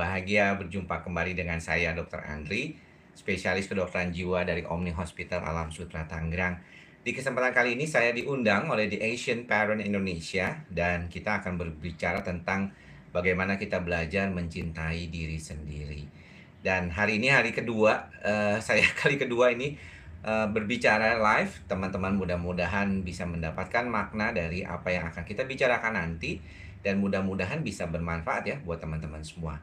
Berbahagia, berjumpa kembali dengan saya Dr. Andri, spesialis kedokteran jiwa dari Omni Hospital Alam Sutra Tangerang. Di kesempatan kali ini saya diundang oleh The Asian Parent Indonesia dan kita akan berbicara tentang bagaimana kita belajar mencintai diri sendiri. Dan hari ini hari kedua, uh, saya kali kedua ini uh, berbicara live. Teman-teman mudah-mudahan bisa mendapatkan makna dari apa yang akan kita bicarakan nanti dan mudah-mudahan bisa bermanfaat ya buat teman-teman semua.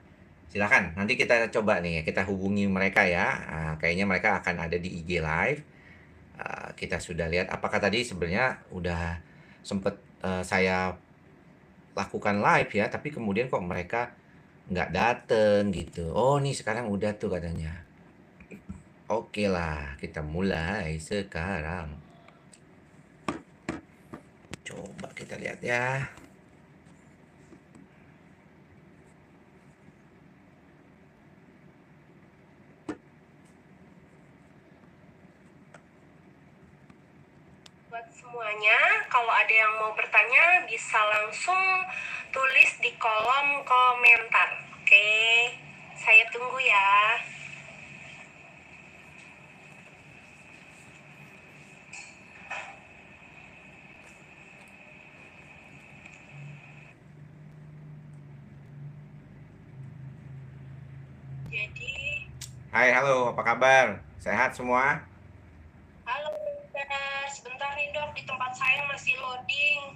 Silakan, nanti kita coba nih kita hubungi mereka ya. Uh, kayaknya mereka akan ada di IG live. Uh, kita sudah lihat apakah tadi sebenarnya udah sempet uh, saya lakukan live ya, tapi kemudian kok mereka nggak dateng gitu. Oh nih sekarang udah tuh katanya. Oke lah, kita mulai sekarang. Coba kita lihat ya. Semuanya. Kalau ada yang mau bertanya bisa langsung tulis di kolom komentar. Oke, saya tunggu ya. Hai, halo, apa kabar? Sehat semua?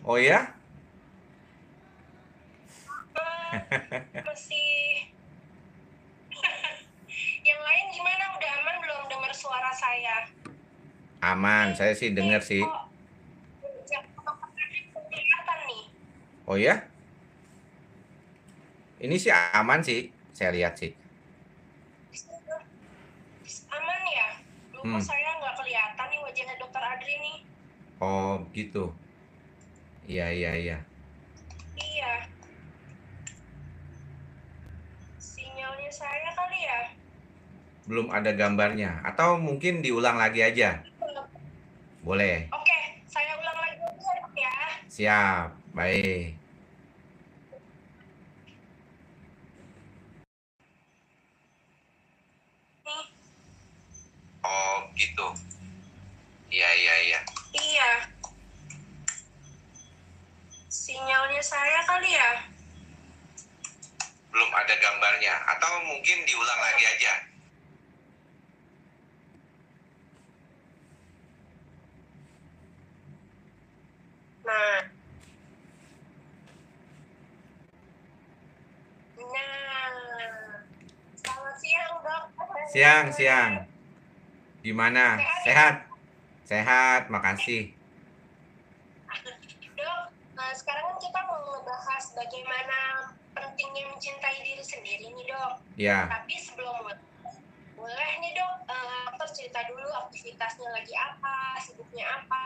Oh ya? Eh, masih yang lain gimana udah aman belum dengar suara saya Aman, saya sih dengar sih. Oh ya? Ini sih aman sih, saya lihat sih. aman ya Loh, Hmm. saya nggak kelihatan nih wajahnya dokter Adri nih Oh gitu. Iya, iya, iya. iya sinyalnya saya kali ya Belum ada gambarnya. Atau mungkin diulang lagi aja. Boleh. oke saya ulang lagi ya Siap. Baik. nih Oh gitu. Iya, iya, iya. iya sinyalnya saya kali ya Belum ada gambarnya. Atau mungkin diulang lagi aja. Nah. Nah. Selamat siang, Dok. Siang, siang. Gimana? Sehat? Sehat, makasih. Dok, nah sekarang kan kita mau ngebahas bagaimana pentingnya mencintai diri sendiri nih, Dok. Ya, Tapi sebelum mulai, boleh nih, Dok, dokter cerita dulu aktivitasnya lagi apa, sibuknya apa,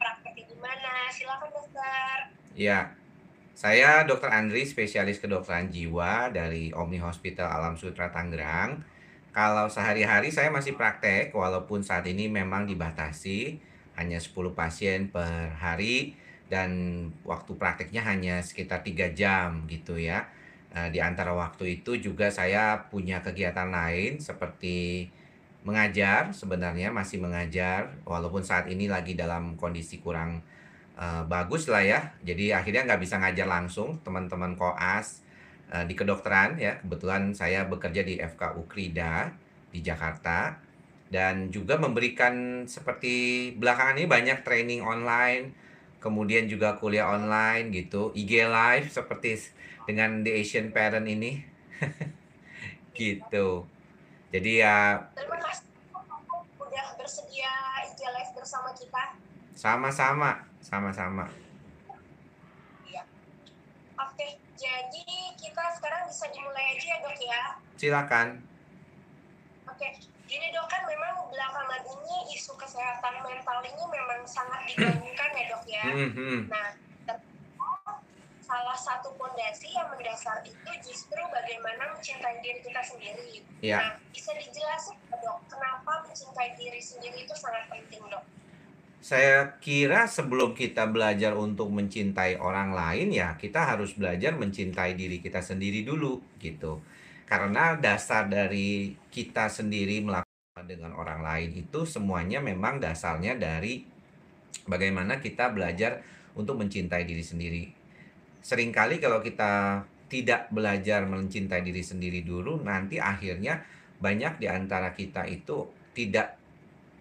prakteknya gimana. Silakan, Dokter. ya. Saya Dr. Andri, spesialis kedokteran jiwa dari Omni Hospital Alam Sutra Tangerang. Kalau sehari-hari saya masih praktek, walaupun saat ini memang dibatasi hanya 10 pasien per hari dan waktu prakteknya hanya sekitar 3 jam gitu ya. Eh, Di antara waktu itu juga saya punya kegiatan lain seperti mengajar, sebenarnya masih mengajar, walaupun saat ini lagi dalam kondisi kurang eh, bagus lah ya. Jadi akhirnya nggak bisa ngajar langsung teman-teman koas eh, di kedokteran ya. Kebetulan saya bekerja di FKU Krida di Jakarta dan juga memberikan seperti belakangan ini banyak training online, kemudian juga kuliah online gitu, IG live seperti dengan The Asian Parent ini. gitu. Jadi ya Terima kasih udah bersedia IG live bersama kita. sama-sama, sama-sama. Oke, jadi kita sekarang bisa dimulai aja ya dok ya. Silakan. Oke, gini dok kan memang belakangan ini isu kesehatan mental ini memang sangat digaungkan ya dok ya. Mhm. Nah, salah satu pondasi yang mendasar itu justru bagaimana mencintai diri kita sendiri. Ya. Nah, bisa dijelasin dok, kenapa mencintai diri sendiri itu sangat penting dok? Saya kira sebelum kita belajar untuk mencintai orang lain ya kita harus belajar mencintai diri kita sendiri dulu gitu. Karena dasar dari kita sendiri melakukan dengan orang lain itu semuanya memang dasarnya dari bagaimana kita belajar untuk mencintai diri sendiri. Seringkali kalau kita tidak belajar mencintai diri sendiri dulu nanti akhirnya banyak di antara kita itu tidak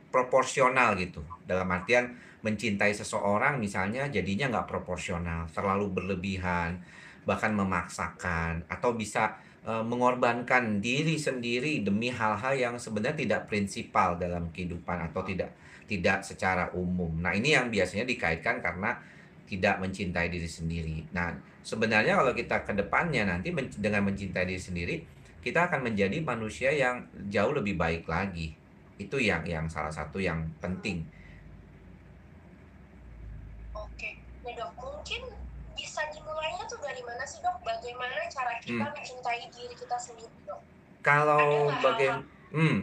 proporsional gitu. Dalam artian mencintai seseorang misalnya jadinya nggak proporsional terlalu berlebihan bahkan memaksakan atau bisa e, mengorbankan diri sendiri demi hal-hal yang sebenarnya tidak prinsipal dalam kehidupan atau tidak tidak secara umum. Nah ini yang biasanya dikaitkan karena tidak mencintai diri sendiri nah sebenarnya kalau kita ke depannya nanti dengan mencintai diri sendiri kita akan menjadi manusia yang jauh lebih baik lagi itu yang yang salah satu yang penting. Oke, ya dok, mungkin bisa dimulainya tuh dari mana sih dok? Bagaimana cara kita hmm. mencintai diri kita sendiri dok? Kalau bagaimana, hmm,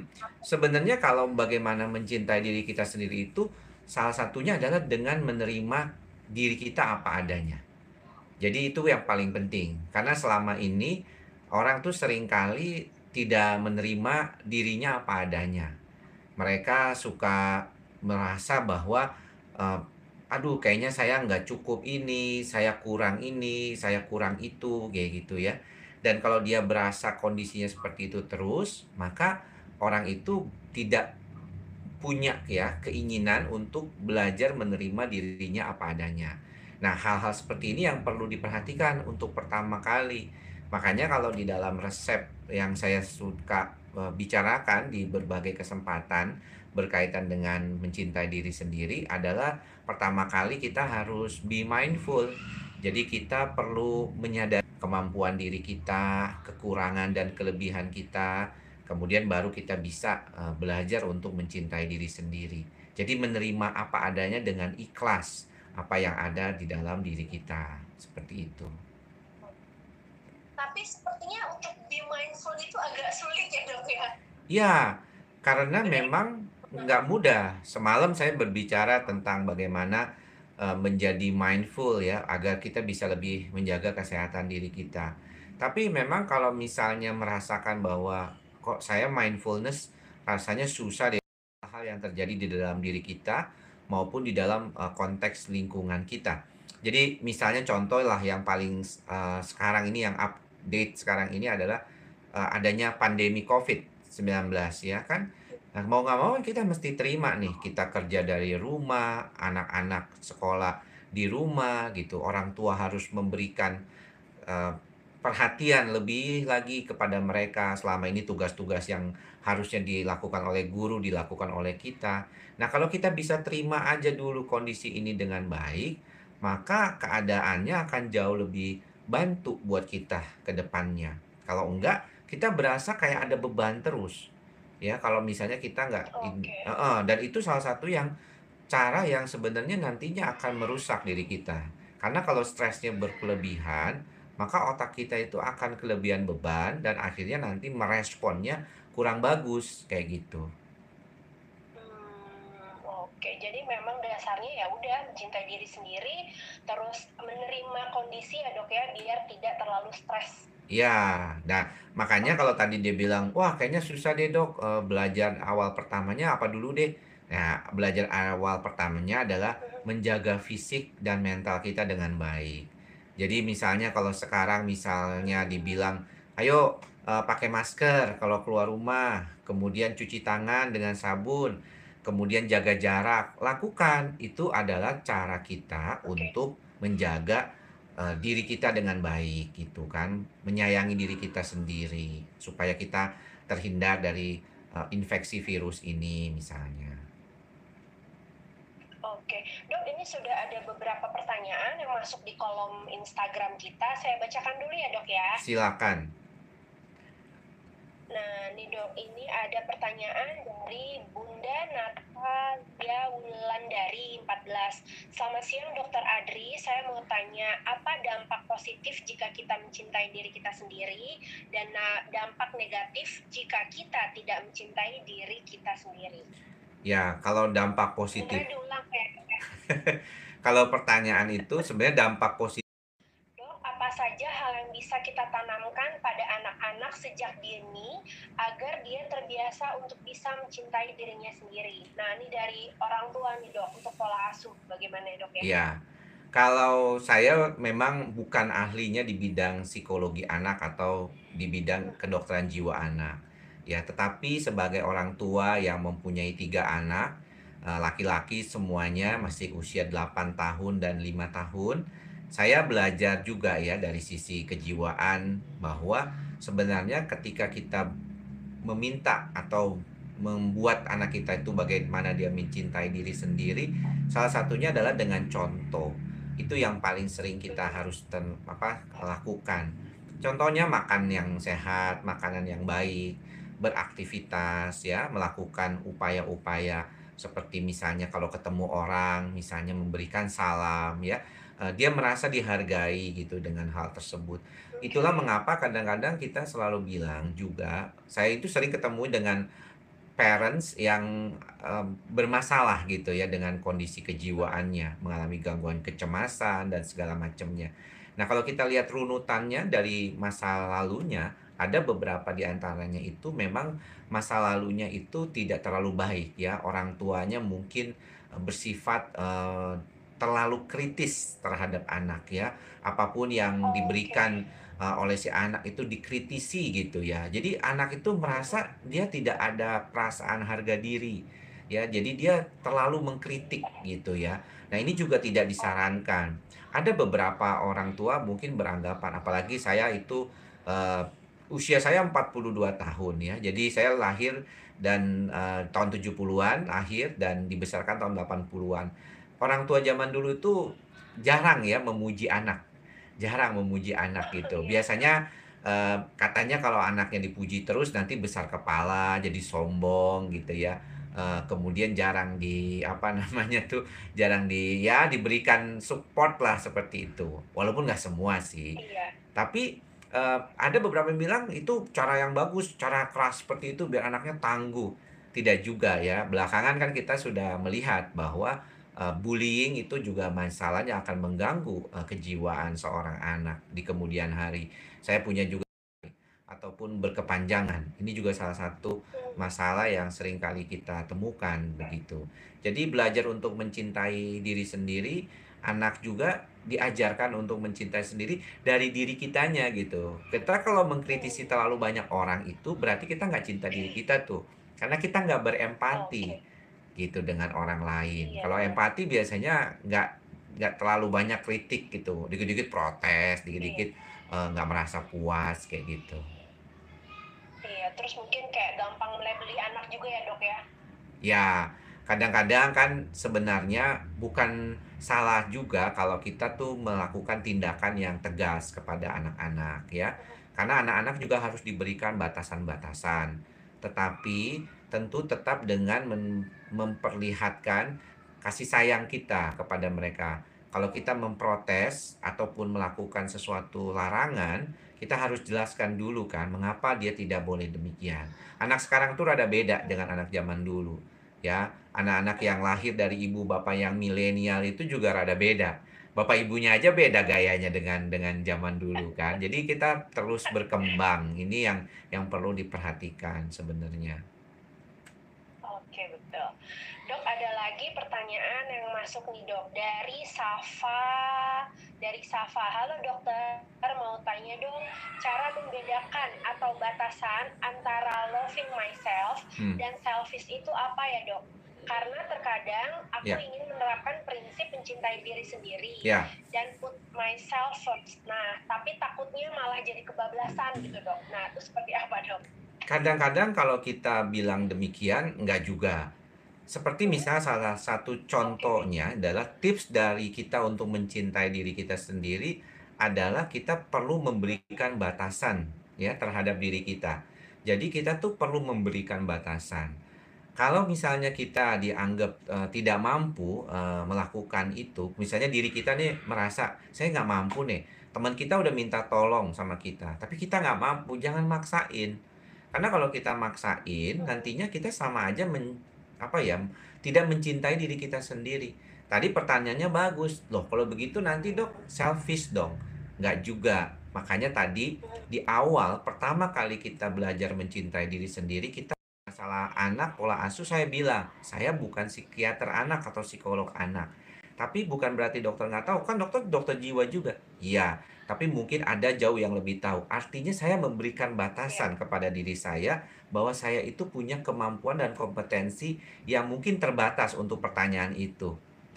sebenarnya kalau bagaimana mencintai diri kita sendiri itu salah satunya adalah dengan menerima diri kita apa adanya. Jadi itu yang paling penting karena selama ini orang tuh sering kali tidak menerima dirinya apa adanya mereka suka merasa bahwa uh, aduh kayaknya saya nggak cukup ini, saya kurang ini, saya kurang itu, kayak gitu ya. Dan kalau dia berasa kondisinya seperti itu terus, maka orang itu tidak punya ya keinginan untuk belajar menerima dirinya apa adanya. Nah, hal-hal seperti ini yang perlu diperhatikan untuk pertama kali. Makanya kalau di dalam resep yang saya suka Eh, bicarakan di berbagai kesempatan berkaitan dengan mencintai diri sendiri adalah pertama kali kita harus be mindful. Jadi kita perlu menyadari kemampuan diri kita, kekurangan dan kelebihan kita, kemudian baru kita bisa uh, belajar untuk mencintai diri sendiri. Jadi menerima apa adanya dengan ikhlas apa yang ada di dalam diri kita. Seperti itu tapi sepertinya untuk be mindful itu agak sulit ya dok ya ya karena memang nggak mudah semalam saya berbicara tentang bagaimana uh, menjadi mindful ya agar kita bisa lebih menjaga kesehatan diri kita tapi memang kalau misalnya merasakan bahwa kok saya mindfulness rasanya susah deh hal yang terjadi di dalam diri kita maupun di dalam uh, konteks lingkungan kita. Jadi misalnya contoh lah yang paling uh, sekarang ini yang up date sekarang ini adalah uh, adanya pandemi COVID-19 ya kan. Nah, mau nggak mau kita mesti terima nih, kita kerja dari rumah, anak-anak sekolah di rumah gitu. Orang tua harus memberikan uh, perhatian lebih lagi kepada mereka selama ini tugas-tugas yang harusnya dilakukan oleh guru dilakukan oleh kita. Nah, kalau kita bisa terima aja dulu kondisi ini dengan baik, maka keadaannya akan jauh lebih bantu buat kita ke depannya. Kalau enggak, kita berasa kayak ada beban terus. Ya, kalau misalnya kita enggak okay. uh, uh, dan itu salah satu yang cara yang sebenarnya nantinya akan merusak diri kita. Karena kalau stresnya berkelebihan, maka otak kita itu akan kelebihan beban dan akhirnya nanti meresponnya kurang bagus kayak gitu. Oke, jadi memang dasarnya ya udah mencintai diri sendiri, terus menerima kondisi ya dok ya, biar tidak terlalu stres. Ya, nah makanya kalau tadi dia bilang, wah kayaknya susah deh dok, e, belajar awal pertamanya apa dulu deh? Nah, belajar awal pertamanya adalah mm-hmm. menjaga fisik dan mental kita dengan baik. Jadi misalnya kalau sekarang misalnya dibilang, ayo uh, pakai masker kalau keluar rumah, kemudian cuci tangan dengan sabun, kemudian jaga jarak, lakukan. Itu adalah cara kita okay. untuk menjaga uh, diri kita dengan baik gitu kan, menyayangi diri kita sendiri supaya kita terhindar dari uh, infeksi virus ini misalnya. Dok ini sudah ada beberapa pertanyaan yang masuk di kolom Instagram kita. Saya bacakan dulu ya dok ya. Silakan. Nah, nih dok, ini ada pertanyaan dari Bunda Natalia Wulandari 14. Selamat siang Dokter Adri, saya mau tanya apa dampak positif jika kita mencintai diri kita sendiri dan dampak negatif jika kita tidak mencintai diri kita sendiri? Ya, kalau dampak positif diulang ya, kalau pertanyaan itu sebenarnya dampak posi Dok, apa saja hal yang bisa kita tanamkan pada anak-anak sejak dini agar dia terbiasa untuk bisa mencintai dirinya sendiri? Nah, ini dari orang tua nih, Dok, untuk pola asuh bagaimana ya, Dok, ya? Ya, kalau saya memang bukan ahlinya di bidang psikologi anak atau di bidang kedokteran jiwa anak. Ya, tetapi sebagai orang tua yang mempunyai 3 anak, eee, laki-laki semuanya masih usia 8 tahun dan 5 tahun, saya belajar juga ya dari sisi kejiwaan bahwa sebenarnya ketika kita meminta atau membuat anak kita itu bagaimana dia mencintai diri sendiri, salah satunya adalah dengan contoh. Itu yang paling sering kita harus ten apa, lakukan. Contohnya makan yang sehat, makanan yang baik, beraktivitas ya, melakukan upaya-upaya seperti misalnya kalau ketemu orang, misalnya memberikan salam ya, eee, dia merasa dihargai gitu dengan hal tersebut. Itulah mengapa kadang-kadang kita selalu bilang juga, saya itu sering ketemu dengan parents yang, eee, bermasalah gitu ya dengan kondisi kejiwaannya, mengalami gangguan kecemasan dan segala macamnya. Nah, kalau kita lihat runutannya dari masa lalunya, ada beberapa di antaranya itu memang masa lalunya itu tidak terlalu baik ya, orang tuanya mungkin, eee, bersifat, eee, terlalu kritis terhadap anak ya, apa pun yang diberikan, eee, oleh si anak itu dikritisi gitu ya. Jadi anak itu merasa dia tidak ada perasaan harga diri, ya. Jadi dia terlalu mengkritik gitu ya. Nah ini juga tidak disarankan. Ada beberapa orang tua mungkin beranggapan apalagi saya itu, eee, usia saya 42 tahun ya, jadi saya lahir dan, eee, tahun 70-an lahir dan dibesarkan tahun 80-an. Orang tua zaman dulu itu jarang ya memuji anak, jarang memuji anak gitu. iya. Biasanya, eee, katanya kalau anaknya dipuji terus nanti besar kepala, jadi sombong gitu ya, eee, kemudian jarang di apa namanya tuh, jarang di ya diberikan support-lah seperti itu. Walaupun nggak semua sih. Iya. Tapi, eee, ada beberapa yang bilang itu cara yang bagus, cara keras seperti itu biar anaknya tangguh. Tidak juga ya, belakangan kan kita sudah melihat bahwa, eee, bullying itu juga masalahnya akan mengganggu, eee, kejiwaan seorang anak di kemudian hari. Saya punya juga ataupun berkepanjangan. Ini juga salah satu masalah yang sering kali kita temukan begitu. Jadi belajar untuk mencintai diri sendiri, anak juga diajarkan untuk mencintai sendiri dari diri kitanya gitu. Kita kalau mengkritisi terlalu banyak orang itu berarti kita nggak cinta diri kita tuh, karena kita nggak berempati Oke. gitu dengan orang lain. Iya Kalau iya. empati biasanya nggak nggak terlalu banyak kritik gitu, dikit-dikit protes, Iya. dikit-dikit, eee, nggak merasa puas kayak gitu. Iya, terus mungkin kayak gampang melebeli anak juga ya, Dok, ya? Ya, kadang-kadang kan sebenarnya bukan salah juga kalau kita tuh melakukan tindakan yang tegas kepada anak-anak ya. Karena anak-anak juga harus diberikan batasan-batasan. Tetapi tentu tetap dengan memperlihatkan kasih sayang kita kepada mereka. Kalau kita memprotes ataupun melakukan sesuatu larangan, kita harus jelaskan dulu kan mengapa dia tidak boleh demikian. Anak sekarang tuh rada beda dengan anak zaman dulu. Ya, anak-anak yang lahir dari ibu bapak yang milenial itu juga rada beda. Bapak ibunya aja beda gayanya dengan dengan zaman dulu kan. Jadi kita terus berkembang. Ini yang yang perlu diperhatikan sebenarnya. Oke, betul. Dok, ada lagi pertanyaan yang masuk nih, Dok, dari Safa dari Safa. "Halo dokter, mau tanya dong, cara membedakan atau batasan antara loving myself Hmm. dan selfish itu apa ya, Dok? Karena terkadang aku Ya. ingin menerapkan prinsip mencintai diri sendiri Ya. dan put myself first. Nah, tapi takutnya malah jadi kebablasan gitu, Dok. Nah, itu seperti apa, Dok? Kadang-kadang kalau kita bilang demikian, enggak juga. Seperti Mhm. misalnya salah satu contohnya adalah tips dari kita untuk mencintai diri kita sendiri adalah kita perlu memberikan batasan ya terhadap diri kita. Jadi kita tuh perlu memberikan batasan. Kalau misalnya kita dianggap, eee, tidak mampu, eee, melakukan itu, misalnya diri kita nih merasa, "Saya nggak mampu nih." Teman kita udah minta tolong sama kita, tapi kita nggak mampu, jangan maksain. Karena kalau kita maksain, nantinya kita sama aja men apa ya tidak mencintai diri kita sendiri. Tadi pertanyaannya bagus loh. Kalau begitu nanti dok selfish dong. Nggak juga. Makanya tadi di awal pertama kali kita belajar mencintai diri sendiri kita masalah anak pola asuh saya bilang saya bukan psikiater anak atau psikolog anak. Tapi bukan berarti dokter nggak tahu kan dokter dokter jiwa juga. Iya tapi mungkin ada jauh yang lebih tahu. Artinya saya memberikan batasan kepada diri saya bahwa saya itu punya kemampuan dan kompetensi yang mungkin terbatas untuk pertanyaan itu.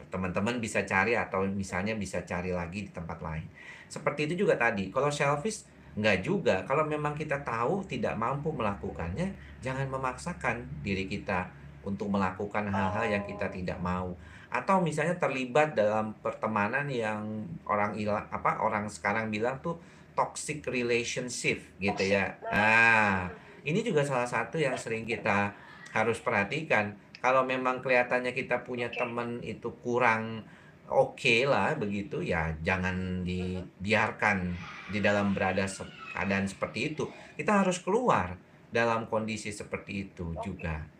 Teman-teman bisa cari atau misalnya bisa cari lagi di tempat lain. Seperti itu juga tadi. Kalau selfish Enggak juga. Kalau memang kita tahu tidak mampu melakukannya, jangan memaksakan diri kita untuk melakukan hal-hal yang kita tidak mau atau misalnya terlibat dalam pertemanan yang orang ilang apa orang sekarang bilang tuh toxic relationship gitu ya. Nah, ini juga salah satu yang sering kita harus perhatikan. Kalau memang kelihatannya kita punya teman itu kurang oke okay lah begitu ya jangan dibiarkan di dalam berada keadaan seperti itu. Kita harus keluar dalam kondisi seperti itu juga.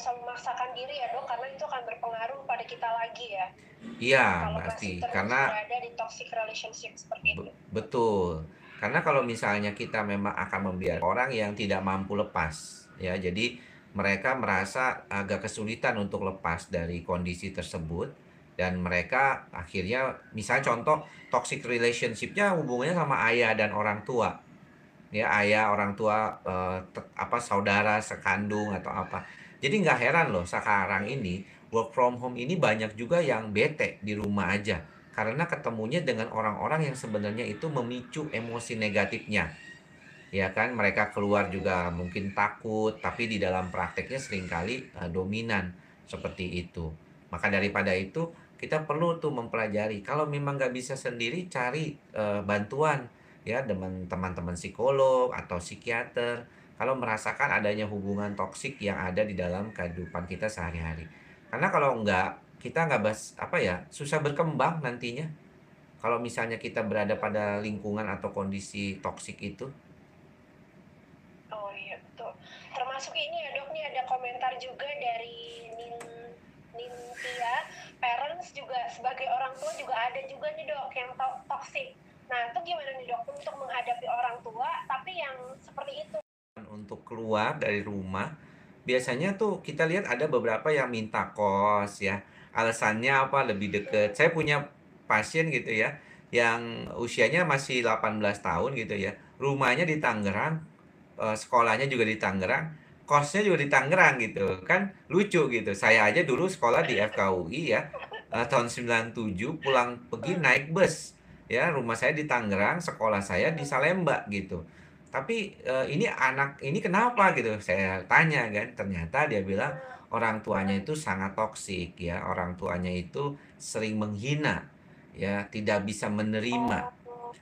usah memaksakan diri ya dok karena itu akan berpengaruh pada kita lagi ya. Iya pasti. karena ada di toxic relationship seperti itu. betul. Karena kalau misalnya kita memang akan membiarkan orang yang tidak mampu lepas ya. Jadi mereka merasa agak kesulitan untuk lepas dari kondisi tersebut dan mereka akhirnya misalnya contoh toxic relationshipnya hubungannya sama ayah dan orang tua ya ayah orang tua eh, apa saudara sekandung atau apa jadi nggak heran loh sekarang ini work from home ini banyak juga yang bete di rumah aja karena ketemunya dengan orang-orang yang sebenarnya itu memicu emosi negatifnya. Ya kan, mereka keluar juga mungkin takut, tapi di dalam prakteknya sering kali uh, dominan seperti itu. Maka daripada itu kita perlu tuh mempelajari kalau memang nggak bisa sendiri cari uh, bantuan ya dengan teman-teman psikolog atau psikiater kalau merasakan adanya hubungan toksik yang ada di dalam kehidupan kita sehari-hari. Karena kalau enggak, kita enggak bas apa ya, susah berkembang nantinya. Kalau misalnya kita berada pada lingkungan atau kondisi toksik itu. Oh iya betul. Termasuk ini ya dok, nih ada komentar juga dari Nintia, parents juga sebagai orang tua juga ada juga nih dok yang to toksik. Nah itu gimana nih dok untuk menghadapi orang tua tapi yang seperti itu? untuk keluar dari rumah biasanya tuh kita lihat ada beberapa yang minta kos ya. Alasannya apa? Lebih deket. Saya punya pasien gitu ya yang usianya masih 18 tahun gitu ya. Rumahnya di Tangerang eh, sekolahnya juga di Tangerang kosnya juga di Tangerang gitu. Kan lucu gitu. Saya aja dulu sekolah di FKUI ya. Eh, tahun 97 pulang pergi naik bus ya. Rumah saya di Tangerang sekolah saya di Salemba gitu. Tapi uh, ini anak ini kenapa gitu? Saya tanya kan. Ternyata dia bilang orang tuanya itu sangat toksik ya. Orang tuanya itu sering menghina ya. Tidak bisa menerima.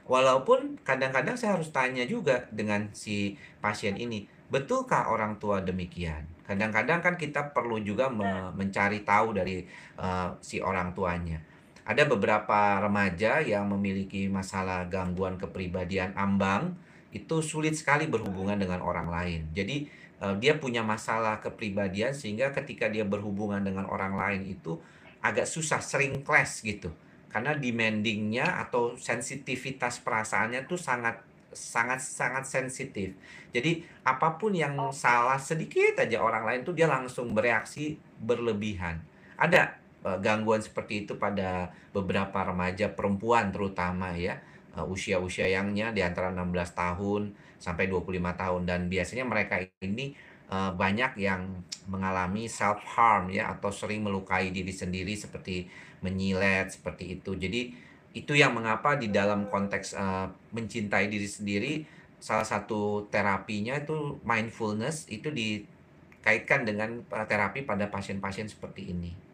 Walaupun kadang-kadang saya harus tanya juga dengan si pasien ini betulkah orang tua demikian kadang-kadang kan kita perlu juga me mencari tahu dari uh, si orang tuanya ada beberapa remaja yang memiliki masalah gangguan kepribadian ambang itu sulit sekali berhubungan dengan orang lain. Jadi uh, dia punya masalah kepribadian sehingga ketika dia berhubungan dengan orang lain itu agak susah, sering clash gitu. Karena demandingnya atau sensitivitas perasaannya tuh sangat sangat sangat sensitif. Jadi apa pun yang salah sedikit aja orang lain tuh dia langsung bereaksi berlebihan. Ada uh, gangguan seperti itu pada beberapa remaja perempuan terutama ya uh, usia-usia yangnya di antara 16 tahun sampai 25 tahun dan biasanya mereka ini uh, banyak yang mengalami self harm ya atau sering melukai diri sendiri seperti menyilet seperti itu. Jadi itu yang mengapa di dalam konteks uh, mencintai diri sendiri salah satu terapinya itu mindfulness itu dikaitkan dengan terapi pada pasien-pasien seperti ini.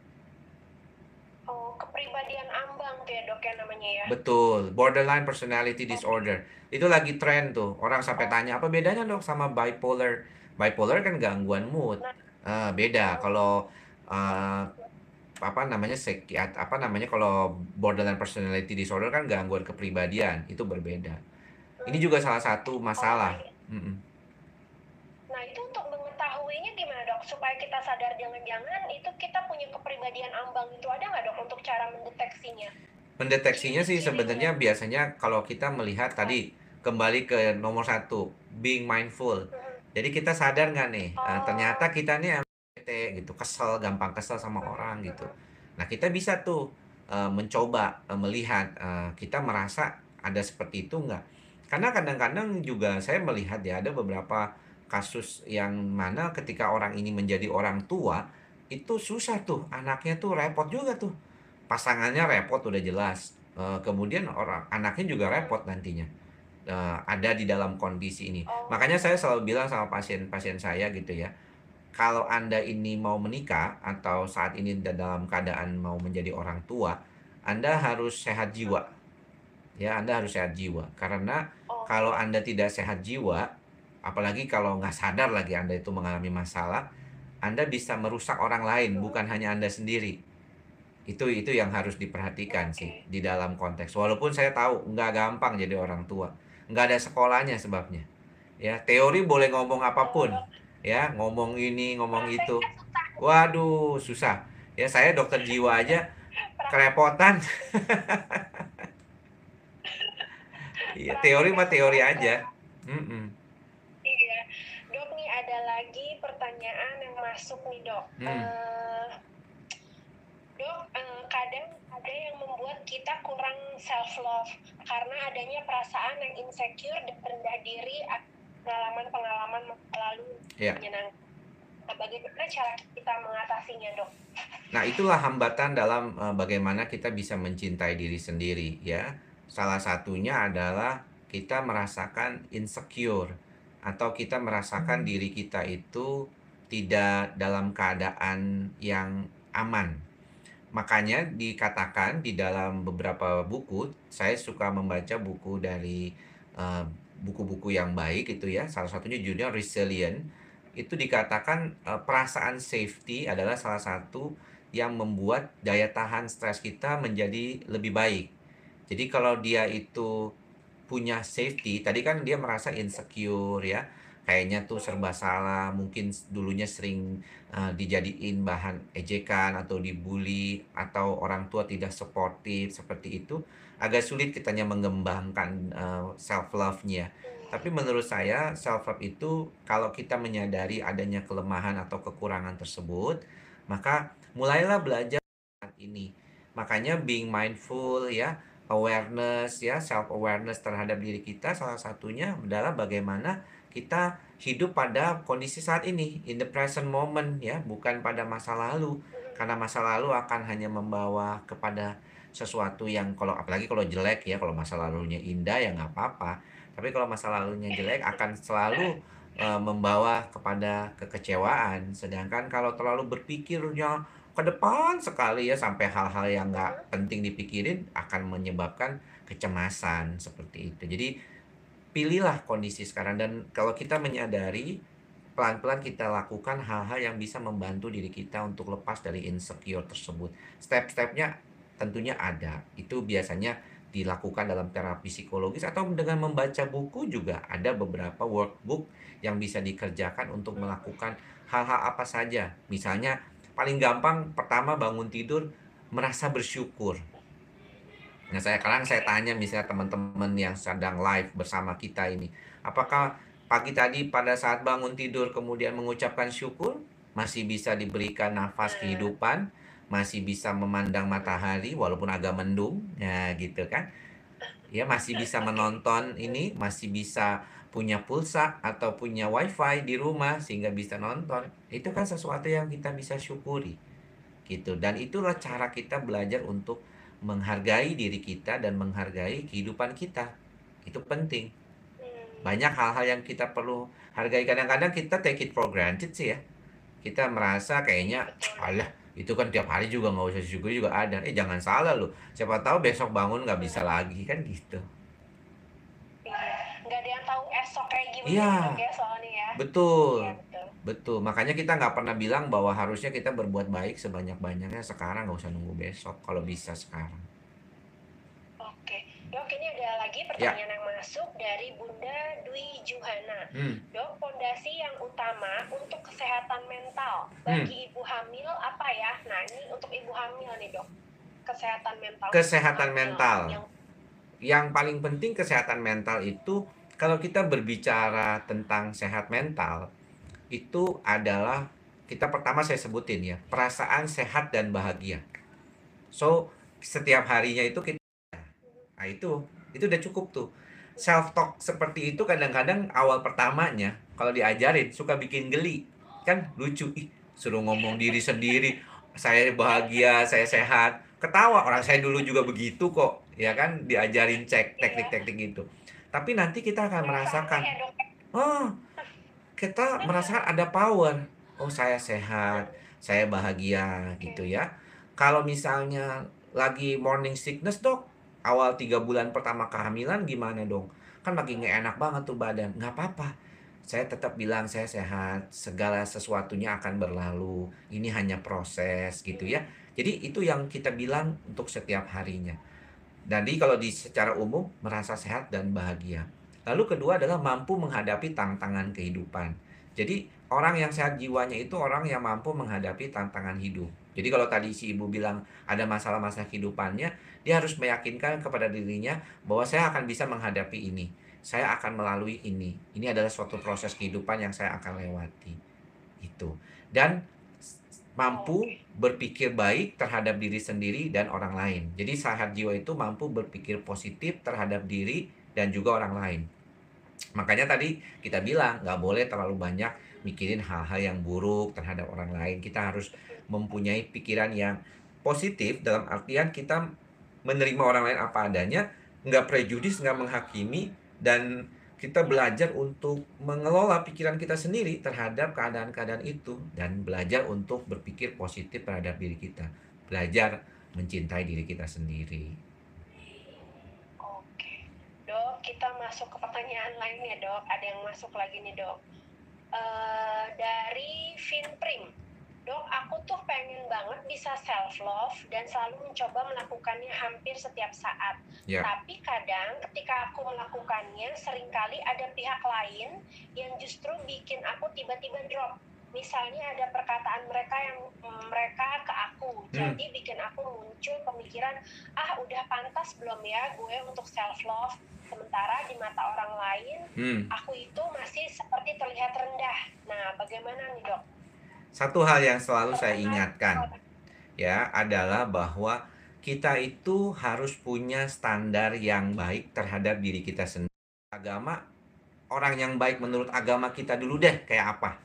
namanya ya. Betul, borderline personality disorder. Itu lagi tren tuh. Orang sampai tanya apa bedanya dok sama bipolar? Bipolar kan gangguan mood. Uh, beda kalau uh, apa namanya psikiat apa namanya kalau borderline personality disorder kan gangguan kepribadian itu berbeda. Ini juga salah satu masalah. Oh, mm -mm. Nah itu untuk mengetahui mengetahuinya gimana dok? Supaya kita sadar jangan-jangan itu kita punya kepribadian ambang itu ada nggak dok untuk cara mendeteksinya? Mendeteksinya sih sebenarnya biasanya kalau kita melihat tadi kembali ke nomor satu, being mindful. Mhm. Jadi kita sadar nggak nih, eh, Oh, ternyata kita nih bete gitu, kesel, gampang kesel sama orang gitu. Nah kita bisa tuh eh, mencoba eh, melihat eh, kita merasa ada seperti itu nggak? Karena kadang-kadang juga saya melihat ya ada beberapa kasus yang mana ketika orang ini menjadi orang tua itu susah tuh anaknya tuh repot juga tuh pasangannya repot udah jelas kemudian orang anaknya juga repot nantinya ada di dalam kondisi ini makanya oh, saya selalu bilang sama pasien-pasien saya gitu ya kalau anda ini mau menikah atau saat ini dalam keadaan mau menjadi orang tua anda harus sehat jiwa ya anda harus sehat jiwa karena oh, kalau anda tidak sehat jiwa apalagi kalau nggak sadar lagi anda itu mengalami masalah anda bisa merusak orang lain bukan hanya anda sendiri itu itu yang harus diperhatikan sih di dalam konteks. Walaupun saya tahu nggak gampang jadi orang tua. Nggak ada sekolahnya sebabnya. Ya, teori boleh ngomong apa pun. Ya, ngomong ini, ngomong itu. Waduh, susah. Ya, saya dokter jiwa aja kerepotan. Iya, teori mah teori aja. dok. Mm-mm. Iya, dok nih ada lagi pertanyaan yang masuk nih dok. Hmm. Eh, dok, eh, kadang ada yang membuat kita kurang self love karena adanya perasaan yang insecure dan rendah diri pengalaman-pengalaman masa lalu Ya. menyenangkan. Nah, bagaimana cara kita mengatasinya dok? Nah, itulah hambatan dalam eh, bagaimana kita bisa mencintai diri sendiri, ya. Salah satunya adalah kita merasakan insecure atau kita merasakan diri kita itu tidak dalam keadaan yang aman. Makanya dikatakan di dalam beberapa buku, saya suka membaca buku dari eh, buku-buku yang baik itu ya. Salah satunya judulnya Resilient. Itu dikatakan eh, perasaan safety adalah salah satu yang membuat daya tahan stres kita menjadi lebih baik. Jadi kalau dia itu punya safety, tadi kan dia merasa insecure ya, kayaknya tuh serba salah, mungkin dulunya sering uh, dijadiin bahan ejekan atau dibully atau orang tua tidak suportif seperti itu, agak sulit kitanya mengembangkan self love-nya. Tapi menurut saya self love itu kalau kita menyadari adanya kelemahan atau kekurangan tersebut, maka mulailah belajar ini. Makanya being mindful ya, awareness ya, self awareness terhadap diri kita salah satunya adalah bagaimana kita hidup pada kondisi saat ini, in the present moment ya, bukan pada masa lalu. Karena masa lalu akan hanya membawa kepada sesuatu yang kalau apalagi kalau jelek ya, kalau masa lalunya indah ya nggak apa-apa. Tapi kalau masa lalunya jelek akan selalu eh, membawa kepada kekecewaan. Sedangkan kalau terlalu berpikirnya ke depan sekali ya sampai hal-hal yang nggak penting dipikirin akan menyebabkan kecemasan seperti itu. Jadi pilihlah kondisi sekarang dan kalau kita menyadari pelan-pelan kita lakukan hal-hal yang bisa membantu diri kita untuk lepas dari insecure tersebut. Step-stepnya tentunya ada. Itu biasanya dilakukan dalam terapi psikologis atau dengan membaca buku juga ada beberapa workbook yang bisa dikerjakan untuk melakukan hal-hal apa saja. Misalnya paling gampang pertama bangun tidur merasa bersyukur. Nah, saya sekarang saya tanya misalnya teman-teman yang sedang live bersama kita ini, apakah pagi tadi pada saat bangun tidur kemudian mengucapkan syukur, masih bisa diberikan nafas kehidupan, masih bisa memandang matahari walaupun agak mendung, ya gitu kan? Ya masih bisa menonton ini, masih bisa punya pulsa atau punya wifi di rumah sehingga bisa nonton. Itu kan sesuatu yang kita bisa syukuri, gitu. Dan itulah cara kita belajar untuk menghargai diri kita dan menghargai kehidupan kita. Itu penting. Banyak hal-hal yang kita perlu hargai. Kadang-kadang kita take it for granted sih ya. Kita merasa kayaknya, alah itu kan tiap hari juga nggak usah syukuri juga ada. Eh jangan salah loh. Siapa tahu besok bangun nggak bisa lagi kan gitu. Iya, nggak ada yang tahu esok kayak gimana Iya, ya dok ya soalnya ya. betul. Iya betul. Betul. Makanya kita nggak pernah bilang bahwa harusnya kita berbuat baik sebanyak-banyaknya sekarang nggak usah nunggu besok kalau bisa sekarang. Dok, ini ada lagi Ya. pertanyaan yang masuk dari Bunda Dwi Juhana. Hmm. Dok, fondasi yang utama untuk kesehatan mental Hmm. bagi ibu hamil apa ya? Nah, ini untuk ibu hamil nih, Dok. Kesehatan mental. Kesehatan mental. Yang Yang paling penting kesehatan mental itu kalau kita berbicara tentang sehat mental itu adalah kita pertama saya sebutin ya, perasaan sehat dan bahagia. So, setiap harinya itu kita Nah, itu itu udah cukup tuh. Self talk seperti itu kadang-kadang awal pertamanya kalau diajarin suka bikin geli. Kan lucu. Ih, suruh ngomong diri sendiri, saya bahagia, saya sehat. Ketawa orang saya dulu juga begitu kok, ya kan diajarin cek teknik-teknik itu. Tapi nanti kita akan merasakan, ya, Dok. oh, kita merasakan ada power. Oh, saya sehat, saya bahagia gitu ya. Kalau misalnya lagi morning sickness, Dok, awal tiga bulan pertama kehamilan gimana dong? Kan lagi nggak enak banget tuh badan. Nggak apa-apa. Saya tetap bilang saya sehat. Segala sesuatunya akan berlalu. Ini hanya proses gitu ya. Jadi itu yang kita bilang untuk setiap harinya. Jadi kalau di secara umum merasa sehat dan bahagia. Lalu kedua adalah mampu menghadapi tantangan kehidupan. Jadi orang yang sehat jiwanya itu orang yang mampu menghadapi tantangan hidup. Jadi kalau tadi si ibu bilang ada masalah-masalah kehidupannya, dia harus meyakinkan kepada dirinya bahwa saya akan bisa menghadapi ini. Saya akan melalui ini. Ini adalah suatu proses kehidupan yang saya akan lewati. Itu. Dan mampu berpikir baik terhadap diri sendiri dan orang lain. Jadi sehat jiwa itu mampu berpikir positif terhadap diri dan juga orang lain. Makanya tadi kita bilang nggak boleh terlalu banyak mikirin hal-hal yang buruk terhadap orang lain. Kita harus mempunyai pikiran yang positif dalam artian kita menerima orang lain apa adanya, nggak prejudis, nggak menghakimi, dan kita belajar untuk mengelola pikiran kita sendiri terhadap keadaan-keadaan itu dan belajar untuk berpikir positif terhadap diri kita. Belajar mencintai diri kita sendiri. Oke. Dok, kita masuk ke pertanyaan lainnya, Dok. Ada yang masuk lagi nih, Dok. Eh, dari Finprim. Dok, aku tuh pengen banget bisa self love dan selalu mencoba melakukannya hampir setiap saat. Ya. Tapi kadang ketika aku melakukannya, sering kali ada pihak lain yang justru bikin aku tiba-tiba drop. Misalnya ada perkataan mereka yang mm, mereka ke aku, Hmm. jadi bikin aku muncul pemikiran, ah udah pantas belum ya gue untuk self love. Sementara di mata orang lain, Hmm. aku itu masih seperti terlihat rendah. Nah, bagaimana nih dok? Satu hal yang selalu saya ingatkan ya adalah bahwa kita itu harus punya standar yang baik terhadap diri kita sendiri. Agama orang yang baik menurut agama kita dulu deh kayak apa?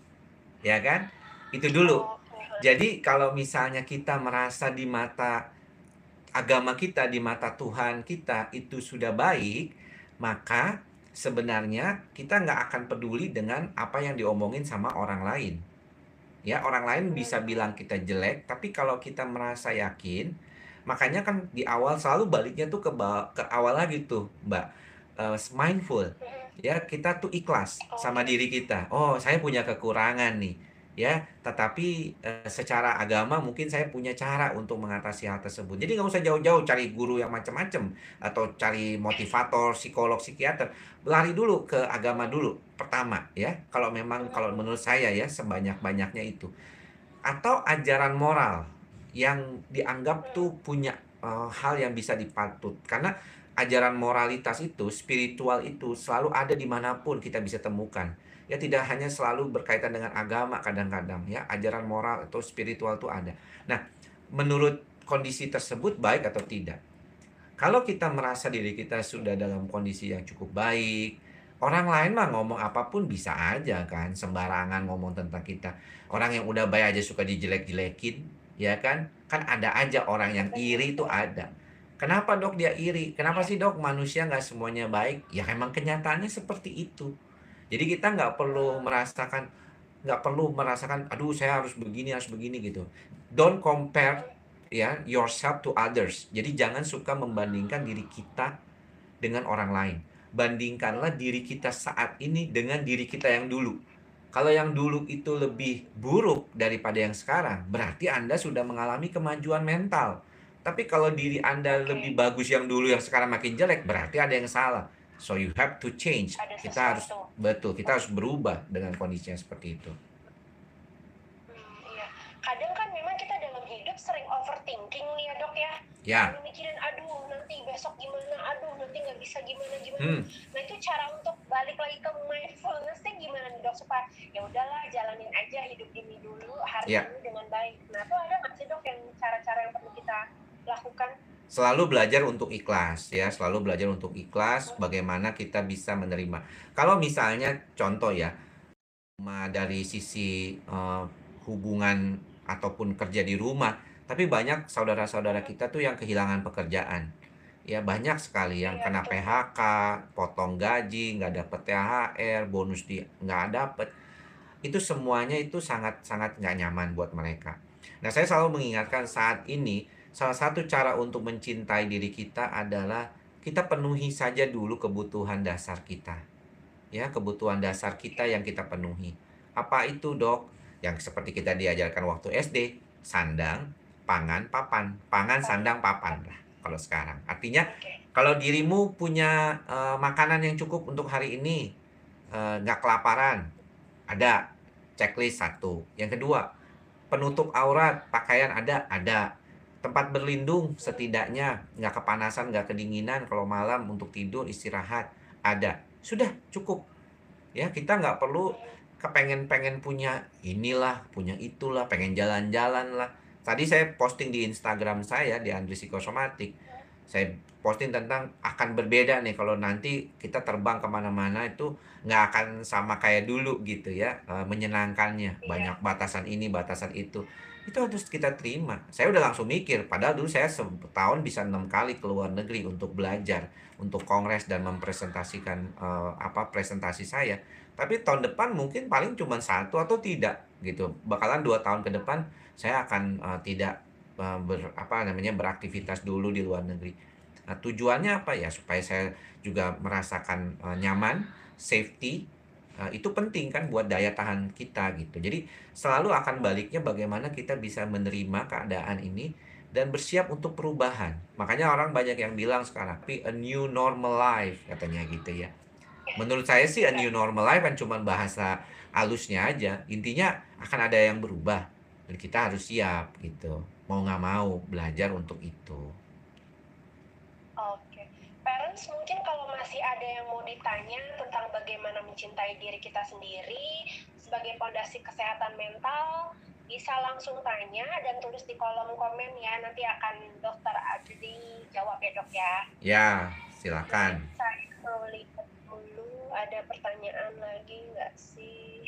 Ya kan? Itu dulu. Jadi kalau misalnya kita merasa di mata agama kita, di mata Tuhan kita itu sudah baik, maka sebenarnya kita nggak akan peduli dengan apa yang diomongin sama orang lain. Ya, orang lain bisa bilang kita jelek, tapi kalau kita merasa yakin, makanya kan di awal selalu baliknya tuh ke ke awal lagi tuh, Mbak. Eh, mindful. Ya kita tuh ikhlas sama diri kita. Oh saya punya kekurangan nih ya. Tetapi eh, secara agama mungkin saya punya cara untuk mengatasi hal tersebut. Jadi nggak usah jauh-jauh cari guru yang macam-macam atau cari motivator psikolog psikiater. Lari dulu ke agama dulu pertama ya. Kalau memang kalau menurut saya ya sebanyak-banyaknya itu. Atau ajaran moral yang dianggap tuh punya eh, hal yang bisa dipatut. Karena ajaran moralitas itu, spiritual itu selalu ada di mana pun kita bisa temukan. Ya tidak hanya selalu berkaitan dengan agama kadang-kadang ya ajaran moral atau spiritual itu ada. Nah menurut kondisi tersebut baik atau tidak? Kalau kita merasa diri kita sudah dalam kondisi yang cukup baik, orang lain mah ngomong apa pun bisa aja kan, sembarangan ngomong tentang kita. Orang yang udah baik aja suka dijelek-jelekin, ya kan? Kan ada aja orang yang iri itu ada. Kenapa dok dia iri? Kenapa sih dok manusia nggak semuanya baik? Ya emang kenyataannya seperti itu. Jadi kita nggak perlu merasakan nggak perlu merasakan aduh saya harus begini harus begini gitu. Don't compare ya yourself to others. Jadi jangan suka membandingkan diri kita dengan orang lain. Bandingkanlah diri kita saat ini dengan diri kita yang dulu. Kalau yang dulu itu lebih buruk daripada yang sekarang, berarti Anda sudah mengalami kemajuan mental Tapi kalau diri Anda lebih bagus yang dulu yang sekarang makin jelek, berarti ada yang salah. So you have to change. Ada Kita harus betul, kita harus berubah dengan kondisi yang seperti itu. Hmm, iya. Kadang kan memang kita dalam hidup sering overthinking nih ya dok ya. Ya. Selalu mikirin, aduh nanti besok gimana, aduh nanti nggak bisa gimana gimana. Hmm. Nah itu cara untuk balik lagi ke mindfulnessnya gimana nih dok supaya ya udahlah jalanin aja hidup ini dulu hari Ya. ini dengan baik. Nah itu ada nggak sih dok yang cara-cara yang perlu kita lakukan? Selalu belajar untuk ikhlas ya, selalu belajar untuk ikhlas bagaimana kita bisa menerima. Kalau misalnya contoh ya, dari sisi eh, hubungan ataupun kerja di rumah, tapi banyak saudara-saudara kita tuh yang kehilangan pekerjaan. Ya banyak sekali yang Iya, kena. PHK, potong gaji, nggak dapet THR, bonus di nggak dapet. Itu semuanya itu sangat-sangat nggak nyaman buat mereka. Nah, saya selalu mengingatkan saat ini salah satu cara untuk mencintai diri kita adalah kita penuhi saja dulu kebutuhan dasar kita. Ya, kebutuhan dasar kita yang kita penuhi. Apa itu, Dok? Yang seperti kita diajarkan waktu SD, sandang, pangan, papan. Pangan, sandang, papan lah kalau sekarang. Artinya kalau dirimu punya eh, makanan yang cukup untuk hari ini, eh, nggak kelaparan, ada checklist satu. Yang kedua, penutup aurat, pakaian ada, ada. Tempat berlindung setidaknya nggak kepanasan, nggak kedinginan kalau malam untuk tidur istirahat ada. Sudah cukup. Ya kita nggak perlu kepengen-pengen punya inilah, punya itulah, pengen jalan-jalan lah. Tadi saya posting di Instagram saya di Andri Psikosomatik. Saya posting tentang akan berbeda nih kalau nanti kita terbang ke mana-mana itu nggak akan sama kayak dulu gitu ya eh, menyenangkannya Iya. banyak batasan ini batasan itu itu harus kita terima saya udah langsung mikir padahal dulu saya setahun bisa enam kali ke luar negeri untuk belajar untuk kongres dan mempresentasikan eh, apa presentasi saya tapi tahun depan mungkin paling cuma satu atau tidak gitu bakalan dua tahun ke depan saya akan eh, tidak eh, ber, apa namanya beraktivitas dulu di luar negeri Nah, tujuannya apa ya? Supaya saya juga merasakan eh, nyaman, safety. Eh, itu penting kan buat daya tahan kita gitu. Jadi selalu akan baliknya bagaimana kita bisa menerima keadaan ini dan bersiap untuk perubahan. Makanya orang banyak yang bilang sekarang, "Pi, a new normal life," katanya gitu ya. Menurut saya sih a new normal life kan cuma bahasa halusnya aja. Intinya akan ada yang berubah dan kita harus siap gitu. Mau nggak mau belajar untuk itu. Parents mungkin kalau masih ada yang mau ditanya tentang bagaimana mencintai diri kita sendiri sebagai pondasi kesehatan mental, bisa langsung tanya dan tulis di kolom komen ya. Nanti akan dokter Adri jawab ya dok ya. Ya, silakan. Saya mau lihat dulu ada pertanyaan lagi nggak sih?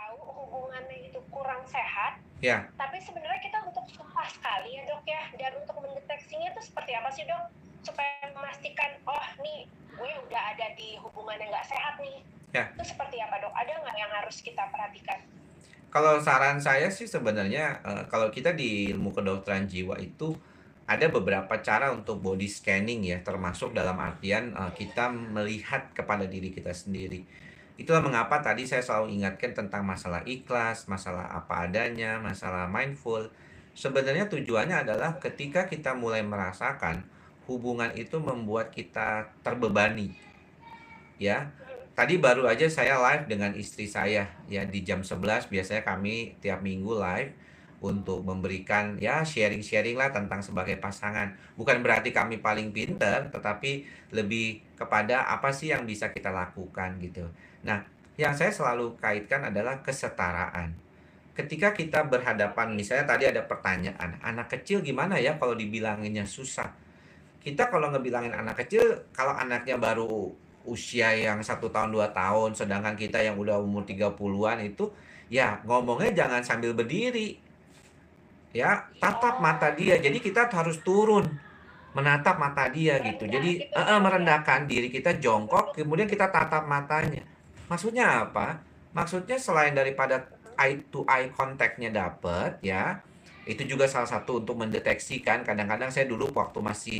Tahu hubungannya itu kurang sehat, Ya, tapi sebenarnya kita untuk susah sekali ya dok ya. Dan untuk mendeteksinya itu seperti apa sih dok? Supaya memastikan, oh nih gue udah ada di hubungan yang nggak sehat nih. Ya. Itu seperti apa dok? Ada nggak yang harus kita perhatikan? kalau saran saya sih sebenarnya eh, kalau kita di ilmu kedokteran jiwa itu ada beberapa cara untuk body scanning ya, termasuk dalam artian eh, kita melihat kepada diri kita sendiri. Itulah mengapa tadi saya selalu ingatkan tentang masalah ikhlas, masalah apa adanya, masalah mindful. Sebenarnya tujuannya adalah ketika kita mulai merasakan hubungan itu membuat kita terbebani. Ya, Tadi baru aja saya live dengan istri saya ya di jam 11 biasanya kami tiap minggu live untuk memberikan ya sharing-sharing lah tentang sebagai pasangan. Bukan berarti kami paling pinter, tetapi lebih kepada apa sih yang bisa kita lakukan gitu. Nah, yang saya selalu kaitkan adalah kesetaraan. Ketika kita berhadapan, misalnya tadi ada pertanyaan, anak kecil gimana ya kalau dibilanginnya susah? Kita kalau ngebilangin anak kecil, kalau anaknya baru usia yang satu tahun dua tahun, sedangkan kita yang udah umur 30-an itu, ya ngomongnya jangan sambil berdiri. Ya, tatap mata dia. Jadi kita harus turun menatap mata dia gitu. Jadi eh, eh, merendahkan diri kita jongkok, kemudian kita tatap matanya. Maksudnya apa? Maksudnya selain daripada eye to eye contactnya dapet ya, itu juga salah satu untuk mendeteksikan. Kadang-kadang saya dulu waktu masih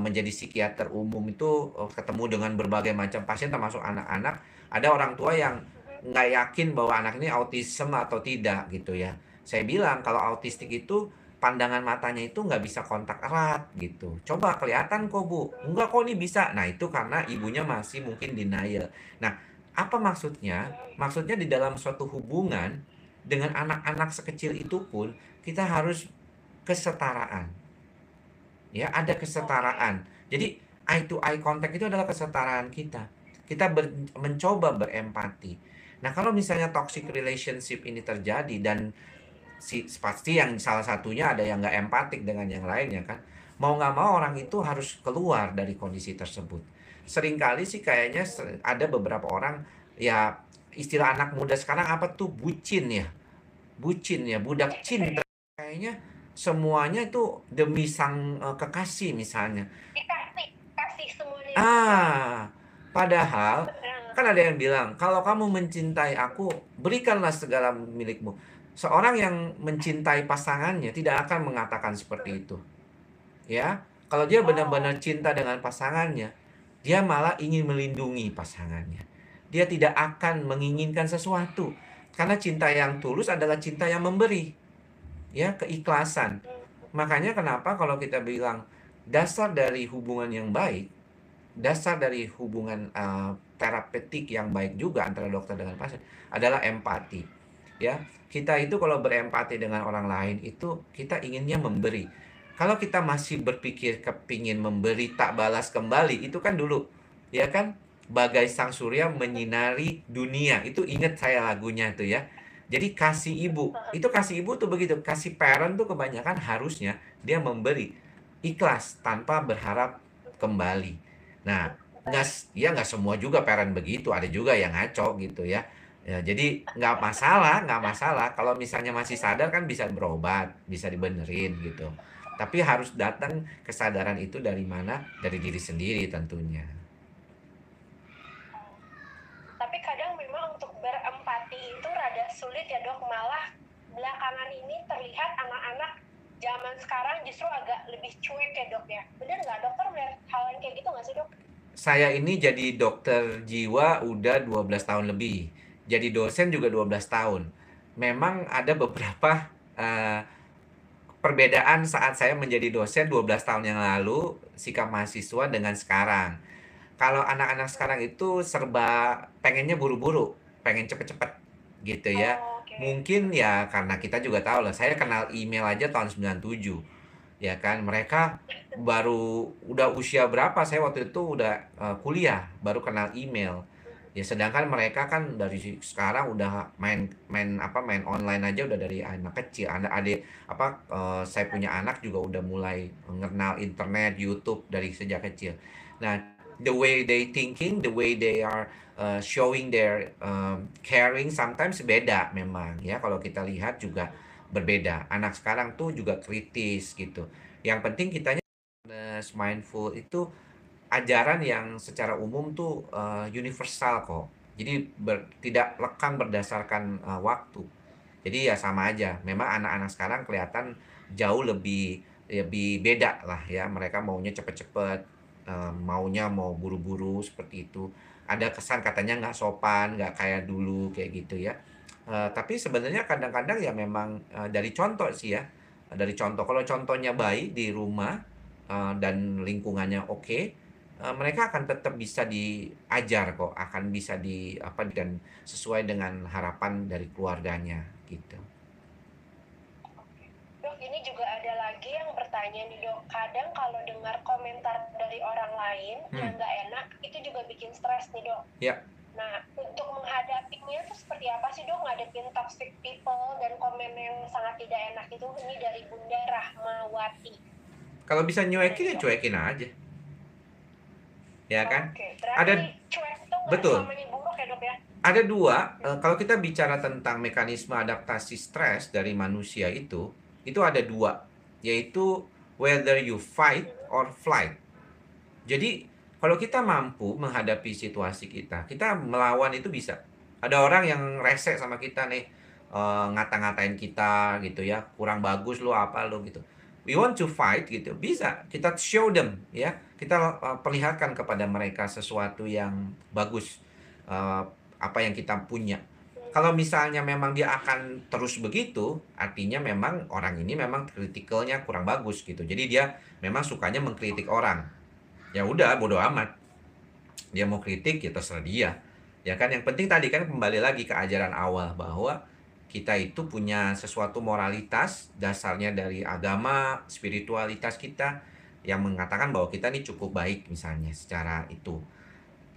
menjadi psikiater umum itu eh, ketemu dengan berbagai macam pasien termasuk anak-anak. Ada orang tua yang nggak yakin bahwa anak ini autism atau tidak gitu ya. Saya bilang kalau autistik itu pandangan matanya itu nggak bisa kontak erat gitu. Coba kelihatan kok bu, enggak kok ini bisa. Nah itu karena ibunya masih mungkin denial. Nah apa maksudnya? Maksudnya di dalam suatu hubungan dengan anak-anak sekecil itu pun kita harus kesetaraan. Ya, ada kesetaraan. Jadi eye to eye contact itu adalah kesetaraan kita. Kita ber, mencoba berempati. Nah, kalau misalnya toxic relationship ini terjadi dan si pasti yang salah satunya ada yang nggak empatik dengan yang lainnya kan, mau nggak mau orang itu harus keluar dari kondisi tersebut. Seringkali sih kayaknya ada beberapa orang ya istilah anak muda sekarang apa tuh bucin ya, bucin ya, budak cinta kayaknya semuanya itu demi sang uh, kekasih misalnya. Dikasih, kasih semuanya. Ah, padahal kan ada yang bilang kalau kamu mencintai aku berikanlah segala milikmu. Seorang yang mencintai pasangannya tidak akan mengatakan seperti itu. Ya, kalau dia benar-benar cinta dengan pasangannya, dia malah ingin melindungi pasangannya. Dia tidak akan menginginkan sesuatu karena cinta yang tulus adalah cinta yang memberi ya keikhlasan. Makanya kenapa kalau kita bilang dasar dari hubungan yang baik, dasar dari hubungan uh, terapeutik yang baik juga antara dokter dengan pasien adalah empati. Ya, kita itu kalau berempati dengan orang lain itu kita inginnya memberi. Kalau kita masih berpikir kepingin memberi tak balas kembali itu kan dulu, ya kan? Bagai sang surya menyinari dunia itu ingat saya lagunya tuh ya jadi kasih ibu, itu kasih ibu tuh begitu, kasih parent tuh kebanyakan harusnya dia memberi ikhlas tanpa berharap kembali. Nah, nggak ya nggak semua juga parent begitu, ada juga yang ngaco gitu ya. Ya, jadi nggak masalah, nggak masalah. Kalau misalnya masih sadar kan bisa berobat, bisa dibenerin gitu. Tapi harus datang kesadaran itu dari mana? Dari diri sendiri tentunya. Sulit ya dok. Malah belakangan ini terlihat anak-anak zaman sekarang justru agak lebih cuek ya dok ya. Benar nggak dokter? Melihat hal yang kayak gitu nggak sih dok? Saya ini jadi dokter jiwa udah 12 tahun lebih. Jadi dosen juga 12 tahun. Memang ada beberapa uh, perbedaan saat saya menjadi dosen 12 tahun yang lalu sikap mahasiswa dengan sekarang. Kalau anak-anak sekarang itu serba pengennya buru-buru pengen cepet-cepet gitu ya. Oh, okay. Mungkin ya karena kita juga tahu lah, saya kenal email aja tahun 97. Ya kan, mereka baru udah usia berapa saya waktu itu udah uh, kuliah, baru kenal email. Ya sedangkan mereka kan dari sekarang udah main main apa main online aja udah dari anak kecil. Anak adik apa uh, saya punya anak juga udah mulai mengenal internet, YouTube dari sejak kecil. Nah, the way they thinking, the way they are uh, showing their um, caring sometimes beda memang ya. Kalau kita lihat juga berbeda. Anak sekarang tuh juga kritis gitu. Yang penting kitanya mindful itu ajaran yang secara umum tuh uh, universal kok. Jadi ber, tidak lekang berdasarkan uh, waktu. Jadi ya sama aja. Memang anak-anak sekarang kelihatan jauh lebih lebih beda lah ya. Mereka maunya cepet-cepet uh, maunya mau buru-buru seperti itu ada kesan katanya nggak sopan nggak kayak dulu kayak gitu ya. Uh, tapi sebenarnya kadang-kadang ya memang uh, dari contoh sih ya dari contoh. Kalau contohnya baik di rumah uh, dan lingkungannya oke okay, uh, mereka akan tetap bisa diajar kok akan bisa di apa dan sesuai dengan harapan dari keluarganya gitu ini juga ada lagi yang bertanya nih dok. Kadang kalau dengar komentar dari orang lain hmm. yang nggak enak itu juga bikin stres nih dok. Ya. Nah untuk menghadapinya itu seperti apa sih dok? Ngadepin toxic people dan komen yang sangat tidak enak itu ini dari Bunda Rahmawati. Kalau bisa nyuekin ya cuekin aja. Ya kan? Oke, ada cuek betul. buruk ya dok ya? Ada dua, uh, kalau kita bicara tentang mekanisme adaptasi stres dari manusia itu, itu ada dua, yaitu whether you fight or flight. Jadi kalau kita mampu menghadapi situasi kita, kita melawan itu bisa. Ada orang yang rese sama kita nih, uh, ngata-ngatain kita gitu ya, kurang bagus lo apa lo gitu. We want to fight gitu, bisa. Kita show them ya, kita uh, perlihatkan kepada mereka sesuatu yang bagus, uh, apa yang kita punya Kalau misalnya memang dia akan terus begitu, artinya memang orang ini memang kritikalnya kurang bagus gitu. Jadi dia memang sukanya mengkritik orang. Ya udah, bodoh amat. Dia mau kritik ya terserah dia. Ya kan yang penting tadi kan kembali lagi ke ajaran awal bahwa kita itu punya sesuatu moralitas dasarnya dari agama, spiritualitas kita yang mengatakan bahwa kita ini cukup baik misalnya secara itu.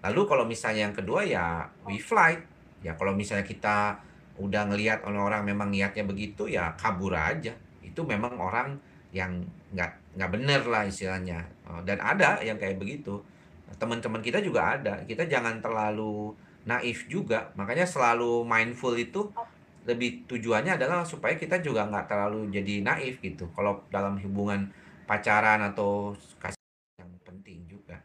Lalu kalau misalnya yang kedua ya we flight. Ya kalau misalnya kita udah ngelihat orang-orang memang niatnya begitu ya kabur aja. Itu memang orang yang nggak nggak bener lah istilahnya. Oh, dan ada yang kayak begitu. Teman-teman kita juga ada. Kita jangan terlalu naif juga. Makanya selalu mindful itu lebih tujuannya adalah supaya kita juga nggak terlalu jadi naif gitu. Kalau dalam hubungan pacaran atau kasih yang penting juga.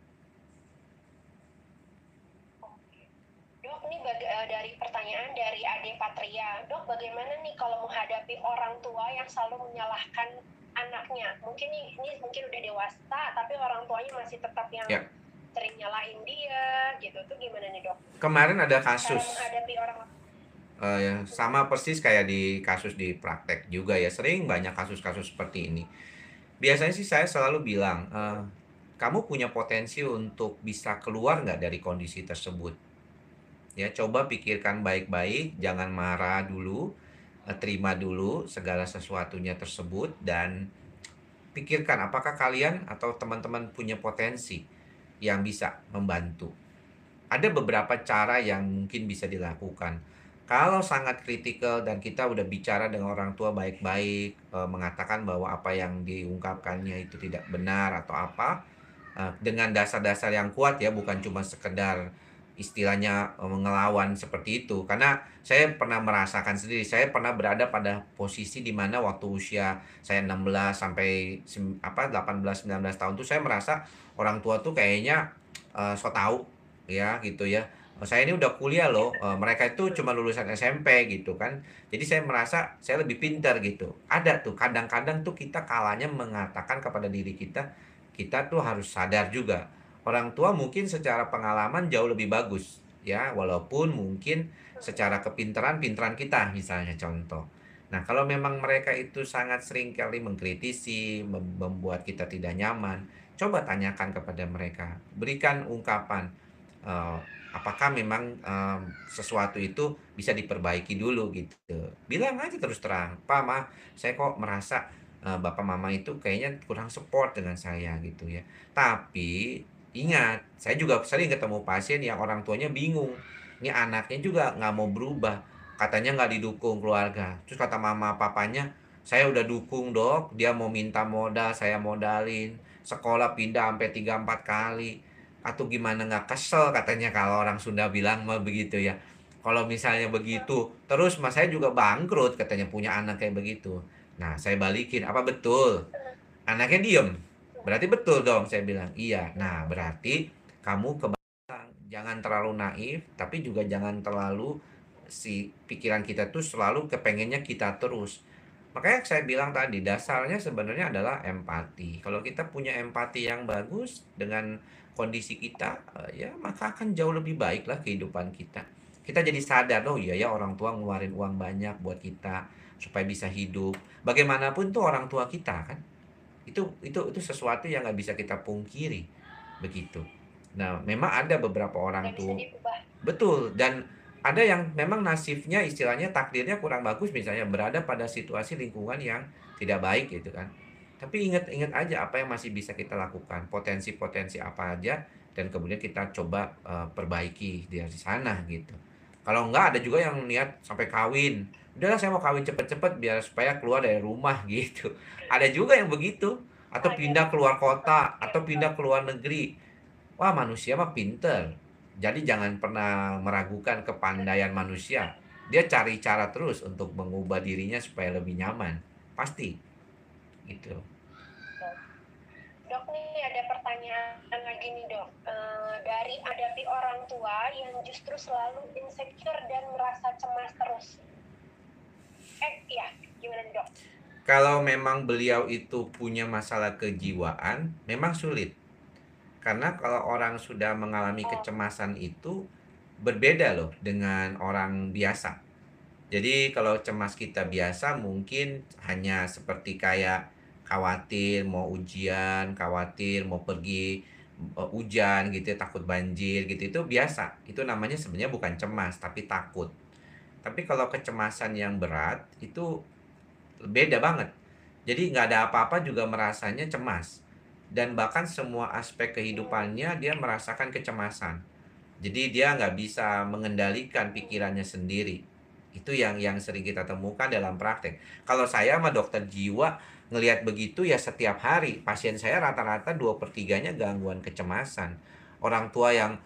Dok, ini baga- eh, dari pertanyaan dari Ade Patria. Dok, bagaimana nih kalau menghadapi orang tua yang selalu menyalahkan anaknya? Mungkin ini, ini mungkin udah dewasa, tapi orang tuanya masih tetap yang Ya. sering nyalahin dia, gitu. Itu gimana nih dok? Kemarin ada Cara kasus menghadapi orang eh, ya, sama persis kayak di kasus di praktek juga ya. Sering banyak kasus-kasus seperti ini. Biasanya sih saya selalu bilang, eh, kamu punya potensi untuk bisa keluar nggak dari kondisi tersebut? Ya, coba pikirkan baik-baik, jangan marah dulu, eh, terima dulu segala sesuatunya tersebut dan pikirkan apakah kalian atau teman-teman punya potensi yang bisa membantu. Ada beberapa cara yang mungkin bisa dilakukan. Kalau sangat kritikal dan kita udah bicara dengan orang tua baik-baik, eh, mengatakan bahwa apa yang diungkapkannya itu tidak benar atau apa, eh, dengan dasar-dasar yang kuat ya, bukan cuma sekedar istilahnya eh, ngelawan seperti itu. Karena saya pernah merasakan sendiri, saya pernah berada pada posisi di mana waktu usia saya 16 sampai apa 18 19 tahun tuh saya merasa orang tua tuh kayaknya eh, so tahu ya gitu ya. "Oh, Saya ini udah kuliah loh, eh, mereka itu cuma lulusan SMP gitu kan. Jadi saya merasa saya lebih pintar gitu. Ada tuh kadang-kadang tuh kita kalanya mengatakan kepada diri kita, kita tuh harus sadar juga. Orang tua mungkin secara pengalaman jauh lebih bagus ya, walaupun mungkin secara kepintaran pintaran kita misalnya contoh. Nah, kalau memang mereka itu sangat sering kali mengkritisi, mem- membuat kita tidak nyaman, coba tanyakan kepada mereka, berikan ungkapan eh, apakah memang em, sesuatu itu bisa diperbaiki dulu gitu. Bilang aja terus terang, Pak, Ma, saya kok merasa eh, Bapak Mama itu kayaknya kurang support dengan saya gitu ya. Tapi ingat, saya juga sering ketemu pasien yang orang tuanya bingung. Ini anaknya juga nggak mau berubah, katanya nggak didukung keluarga. Terus kata mama papanya, saya udah dukung dok, dia mau minta modal, saya modalin. Sekolah pindah sampai 3-4 kali atau gimana nggak kesel katanya kalau orang Sunda bilang mah begitu ya kalau misalnya begitu terus mas saya juga bangkrut katanya punya anak kayak begitu nah saya balikin apa betul anaknya diem berarti betul dong saya bilang. Iya. Nah berarti kamu ke belakang. jangan terlalu naif tapi juga jangan terlalu si pikiran kita tuh selalu kepengennya kita terus. Makanya saya bilang tadi dasarnya sebenarnya adalah empati. Kalau kita punya empati yang bagus dengan kondisi kita eh, ya maka akan jauh lebih baik lah kehidupan kita. Kita jadi sadar oh iya ya orang tua ngeluarin uang banyak buat kita supaya bisa hidup. Bagaimanapun tuh orang tua kita kan itu itu itu sesuatu yang nggak bisa kita pungkiri begitu nah memang ada beberapa orang tuh. Betul, dan ada yang memang nasibnya istilahnya takdirnya kurang bagus misalnya berada pada situasi lingkungan yang tidak baik gitu kan. Tapi ingat-ingat aja apa yang masih bisa kita lakukan, potensi-potensi apa aja dan kemudian kita coba eh, perbaiki dari sana gitu. Kalau enggak ada juga yang niat sampai kawin. Udahlah saya mau kawin cepet-cepet biar supaya keluar dari rumah gitu. Ada juga yang begitu atau pindah keluar kota atau pindah ke luar negeri. Wah, manusia mah pinter. Jadi jangan pernah meragukan kepandaian manusia. Dia cari cara terus untuk mengubah dirinya supaya lebih nyaman. Pasti. Gitu. Dok nih ada pertanyaan lagi nih dok. Eh, dari hadapi orang tua yang justru selalu insecure dan merasa cemas terus. Eh iya, gimana nih dok? Kalau memang beliau itu punya masalah kejiwaan, memang sulit. Karena kalau orang sudah mengalami Oh. kecemasan itu berbeda loh dengan orang biasa. Jadi kalau cemas kita biasa mungkin hanya seperti kayak khawatir mau ujian, khawatir mau pergi uh, hujan gitu ya, takut banjir gitu itu biasa. Itu namanya sebenarnya bukan cemas tapi takut. Tapi kalau kecemasan yang berat itu beda banget. Jadi nggak ada apa-apa juga merasanya cemas. Dan bahkan semua aspek kehidupannya dia merasakan kecemasan. Jadi dia nggak bisa mengendalikan pikirannya sendiri. Itu yang yang sering kita temukan dalam praktek. Kalau saya sama dokter jiwa ngelihat begitu ya setiap hari pasien saya rata-rata dua per tiganya gangguan kecemasan. Orang tua yang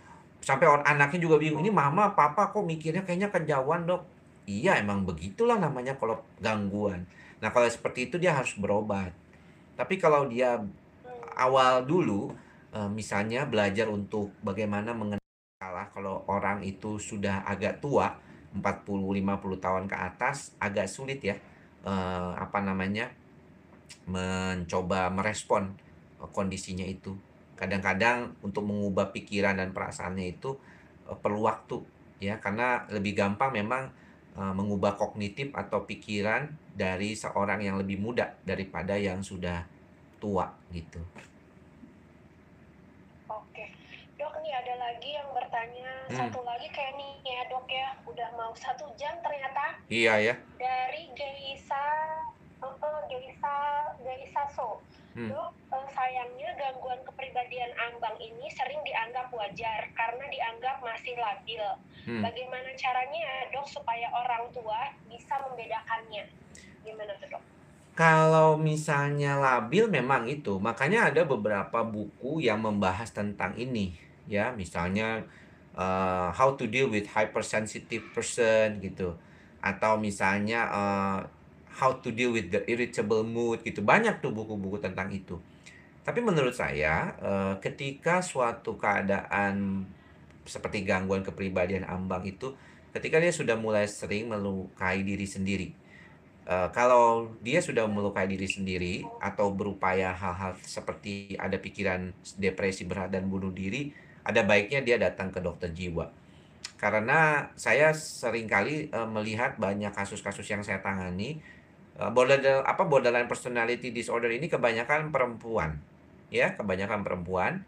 sampai orang anaknya juga bingung ini mama papa kok mikirnya kayaknya kejauhan dok. Iya emang begitulah namanya kalau gangguan. Nah kalau seperti itu dia harus berobat. Tapi kalau dia awal dulu eh, misalnya belajar untuk bagaimana mengenal kalau orang itu sudah agak tua 40-50 tahun ke atas agak sulit ya eh, apa namanya mencoba merespon eh, kondisinya itu. Kadang-kadang untuk mengubah pikiran dan perasaannya itu eh, perlu waktu ya karena lebih gampang memang eh, mengubah kognitif atau pikiran dari seorang yang lebih muda daripada yang sudah tua gitu. Oke, dok nih ada lagi yang bertanya Hmm. satu lagi kayak nih ya dok ya udah mau satu jam ternyata Iya ya. dari Geisa uh, Geisa Geisa So Hmm. dok eh, sayangnya gangguan kepribadian ambang ini sering dianggap wajar karena dianggap masih labil. Hmm. bagaimana caranya dok supaya orang tua bisa membedakannya? Gimana tuh dok? Kalau misalnya labil memang itu, makanya ada beberapa buku yang membahas tentang ini, ya, misalnya eh, How to Deal with Hypersensitive Person gitu, atau misalnya eh, How to Deal with the Irritable Mood gitu, banyak tuh buku-buku tentang itu. Tapi menurut saya, eh, ketika suatu keadaan seperti gangguan kepribadian ambang itu, ketika dia sudah mulai sering melukai diri sendiri. Eh, kalau dia sudah melukai diri sendiri atau berupaya hal-hal seperti ada pikiran depresi berat dan bunuh diri, ada baiknya dia datang ke dokter jiwa. Karena saya sering kali eh, melihat banyak kasus-kasus yang saya tangani borderline apa borderline personality disorder ini kebanyakan perempuan. Ya, kebanyakan perempuan.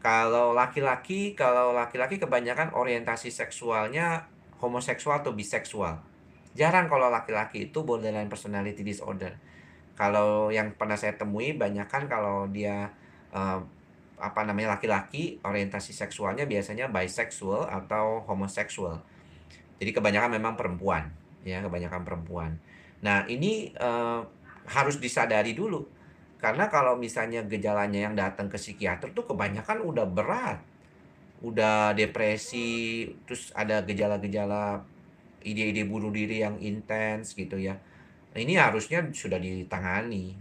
Kalau laki-laki, kalau laki-laki kebanyakan orientasi seksualnya homoseksual atau biseksual. Jarang kalau laki-laki itu borderline personality disorder. Kalau yang pernah saya temui banyak kan kalau dia eh, apa namanya laki-laki orientasi seksualnya biasanya bisexual atau homoseksual. Jadi kebanyakan memang perempuan, ya kebanyakan perempuan. Nah ini eh, harus disadari dulu karena kalau misalnya gejalanya yang datang ke psikiater tuh kebanyakan udah berat, udah depresi, terus ada gejala-gejala ide-ide bunuh diri yang intens gitu ya. Nah, ini harusnya sudah ditangani.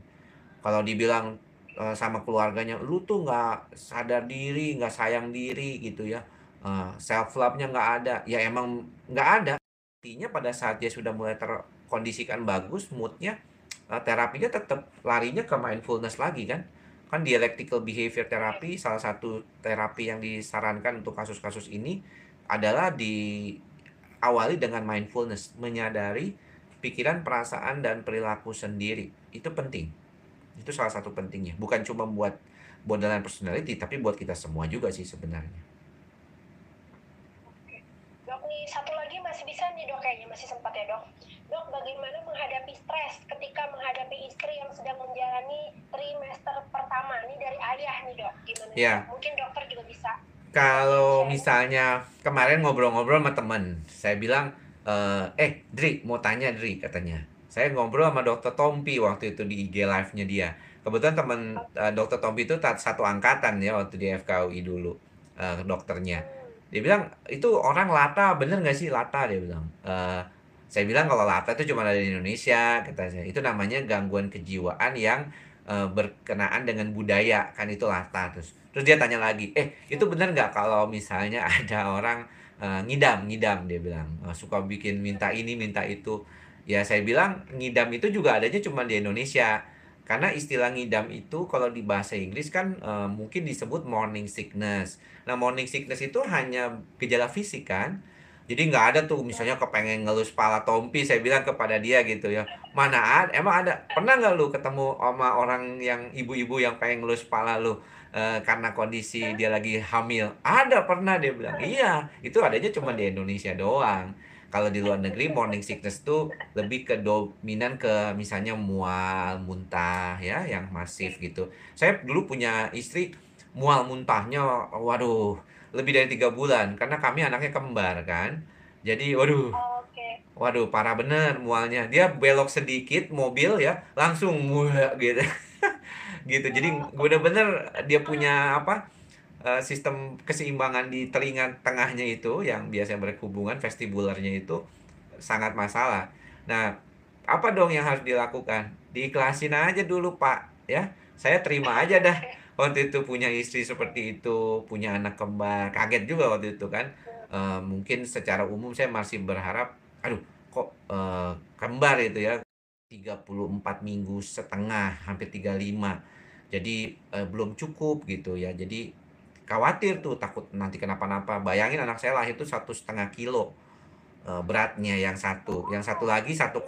Kalau dibilang eh, sama keluarganya, lu tuh nggak sadar diri, nggak sayang diri gitu ya, self love-nya nggak ada, ya emang nggak ada. Artinya pada saat dia sudah mulai terkondisikan bagus, moodnya, eh, terapinya tetap larinya ke mindfulness lagi kan. Kan dialectical behavior therapy, salah satu terapi yang disarankan untuk kasus-kasus ini adalah di awali dengan mindfulness, menyadari pikiran, perasaan, dan perilaku sendiri. Itu penting. Itu salah satu pentingnya. Bukan cuma buat borderline personality, tapi buat kita semua juga sih sebenarnya. Dok nih satu lagi masih bisa nih dok kayaknya masih sempat ya dok. Dok bagaimana menghadapi stres ketika menghadapi istri yang sedang menjalani trimester pertama nih dari ayah nih dok gimana? Ya. Mungkin dokter juga bisa. Kalau misalnya kemarin ngobrol-ngobrol sama temen, saya bilang, eh, eh Dri, mau tanya Dri katanya. Saya ngobrol sama dokter Tompi waktu itu di IG live-nya dia. Kebetulan teman eh, dokter Tompi itu satu angkatan ya waktu di FKUI dulu eh, dokternya. Dia bilang itu orang lata bener nggak sih lata dia bilang. Eh, saya bilang kalau lata itu cuma ada di Indonesia kata saya. Itu namanya gangguan kejiwaan yang eh, berkenaan dengan budaya kan itu lata terus. Terus dia tanya lagi, eh itu bener nggak kalau misalnya ada orang eh, ngidam ngidam dia bilang Eh, suka bikin minta ini minta itu. Ya saya bilang ngidam itu juga adanya cuma di Indonesia. Karena istilah ngidam itu kalau di bahasa Inggris kan eh, mungkin disebut morning sickness. Nah, morning sickness itu hanya gejala fisik kan. Jadi nggak ada tuh misalnya kepengen ngelus pala Tompi, saya bilang kepada dia gitu ya. Mana ada, emang ada, pernah nggak lu ketemu sama orang yang ibu-ibu yang pengen ngelus pala lu eh, karena kondisi dia lagi hamil? Ada pernah dia bilang. Iya, itu adanya cuma di Indonesia doang. Kalau di luar negeri morning sickness tuh lebih ke dominan ke misalnya mual, muntah ya yang masif gitu. Saya dulu punya istri mual muntahnya, waduh lebih dari tiga bulan karena kami anaknya kembar kan. Jadi waduh, Oke. waduh parah bener mualnya. Dia belok sedikit mobil ya langsung mual gitu. gitu. Jadi bener-bener dia punya apa? eh, sistem keseimbangan di telinga tengahnya itu yang biasanya berhubungan vestibularnya itu sangat masalah. Nah, apa dong yang harus dilakukan? Diikhlasin aja dulu, Pak, ya. Saya terima aja dah. Waktu itu punya istri seperti itu, punya anak kembar. Kaget juga waktu itu kan. Eh, mungkin secara umum saya masih berharap, aduh, kok eh, kembar itu ya 34 minggu setengah, hampir 35. Jadi eh, belum cukup gitu ya. Jadi khawatir tuh takut nanti kenapa-napa. Bayangin anak saya lahir itu satu setengah kilo eh, beratnya yang satu, yang satu lagi 1,97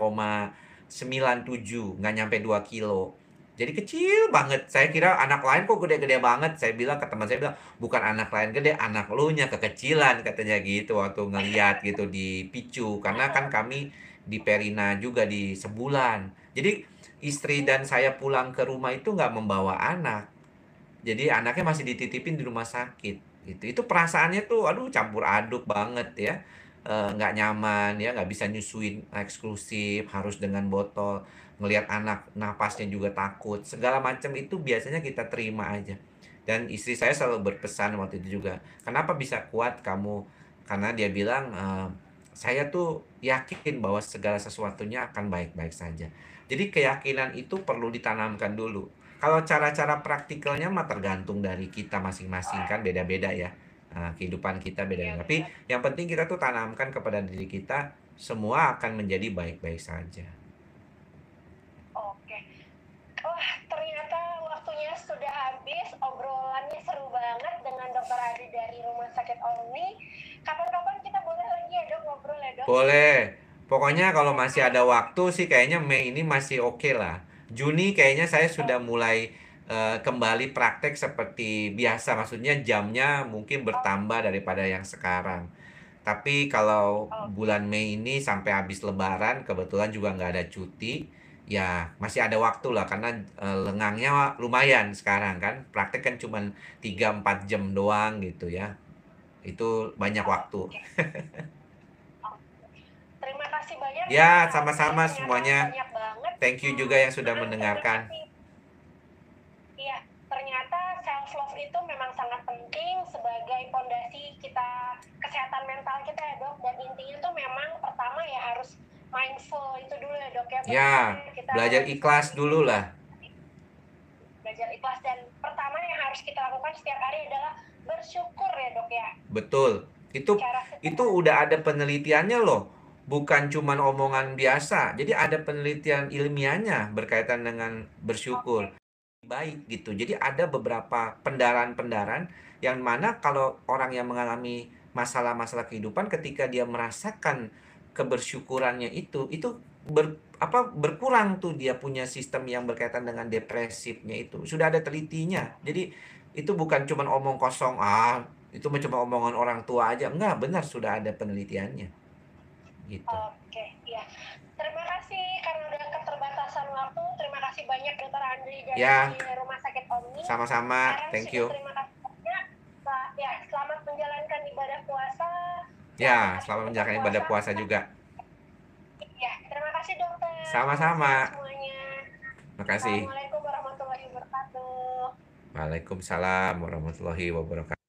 nggak nyampe 2 kilo. Jadi kecil banget. Saya kira anak lain kok gede-gede banget. Saya bilang ke teman saya bilang, bukan anak lain gede, anak lu nya kekecilan katanya gitu waktu ngeliat gitu di picu. Karena kan kami di Perina juga di sebulan. Jadi istri dan saya pulang ke rumah itu nggak membawa anak. Jadi anaknya masih dititipin di rumah sakit gitu. Itu perasaannya tuh aduh campur aduk banget ya. Eh, nggak nyaman ya, nggak bisa nyusuin eksklusif, harus dengan botol. Ngelihat anak napasnya juga takut. Segala macam itu biasanya kita terima aja. Dan istri saya selalu berpesan waktu itu juga, "Kenapa bisa kuat kamu?" Karena dia bilang, eh, "Saya tuh yakin bahwa segala sesuatunya akan baik-baik saja." Jadi keyakinan itu perlu ditanamkan dulu. Kalau cara-cara praktikalnya mah tergantung dari kita masing-masing kan beda-beda ya. Nah, kehidupan kita Iya, beda-beda. Tapi benar. yang penting kita tuh tanamkan kepada diri kita semua akan menjadi baik-baik saja. Oke. Wah, ternyata waktunya sudah habis. Obrolannya seru banget dengan Dokter Adi dari Rumah Sakit Omni. Kapan-kapan kita boleh lagi ya dok ngobrol ya dok? Boleh. Pokoknya kalau masih ada waktu sih kayaknya Mei ini masih oke lah. Juni kayaknya saya sudah mulai eh, kembali praktek seperti biasa. Maksudnya jamnya mungkin bertambah daripada yang sekarang. Tapi kalau Oh, bulan Mei ini sampai habis Lebaran, kebetulan juga nggak ada cuti, ya masih ada waktu lah karena eh, lengangnya lumayan sekarang kan. Praktek kan cuma 3-4 jam doang gitu ya. Itu banyak waktu. Terima kasih banyak Ya, Adi. sama-sama semuanya. Thank you juga yang sudah mendengarkan. Iya, ternyata self love itu memang sangat penting sebagai pondasi kita kesehatan mental kita ya dok. Dan intinya tuh memang pertama ya harus mindful itu dulu ya dok ya. Ya, kita belajar ikhlas dulu lah. belajar ikhlas dan pertama yang harus kita lakukan setiap hari adalah bersyukur ya dok ya. Betul. Itu Cara itu udah ada penelitiannya loh. Bukan cuman omongan biasa. Jadi ada penelitian ilmiahnya berkaitan dengan bersyukur. Baik gitu. Jadi ada beberapa pendaran-pendaran yang mana kalau orang yang mengalami masalah-masalah kehidupan ketika dia merasakan kebersyukurannya itu itu ber, apa berkurang tuh dia punya sistem yang berkaitan dengan depresifnya itu. Sudah ada telitinya. Jadi itu bukan cuman omong kosong ah itu cuma omongan orang tua aja. Enggak, benar sudah ada penelitiannya. Gitu. Oke, ya. Terima kasih karena udah keterbatasan waktu. Terima kasih banyak Dokter Andri dari Ya. Rumah Sakit Omni. Sama-sama. Thank you. Terima kasih banyak. Ya, selamat menjalankan ibadah puasa. Ya, Selamat menjalankan ibadah puasa juga. Ya, terima kasih dokter. Sama-sama. Semuanya. Terima kasih. Assalamualaikum warahmatullahi wabarakatuh. Waalaikumsalam warahmatullahi wabarakatuh.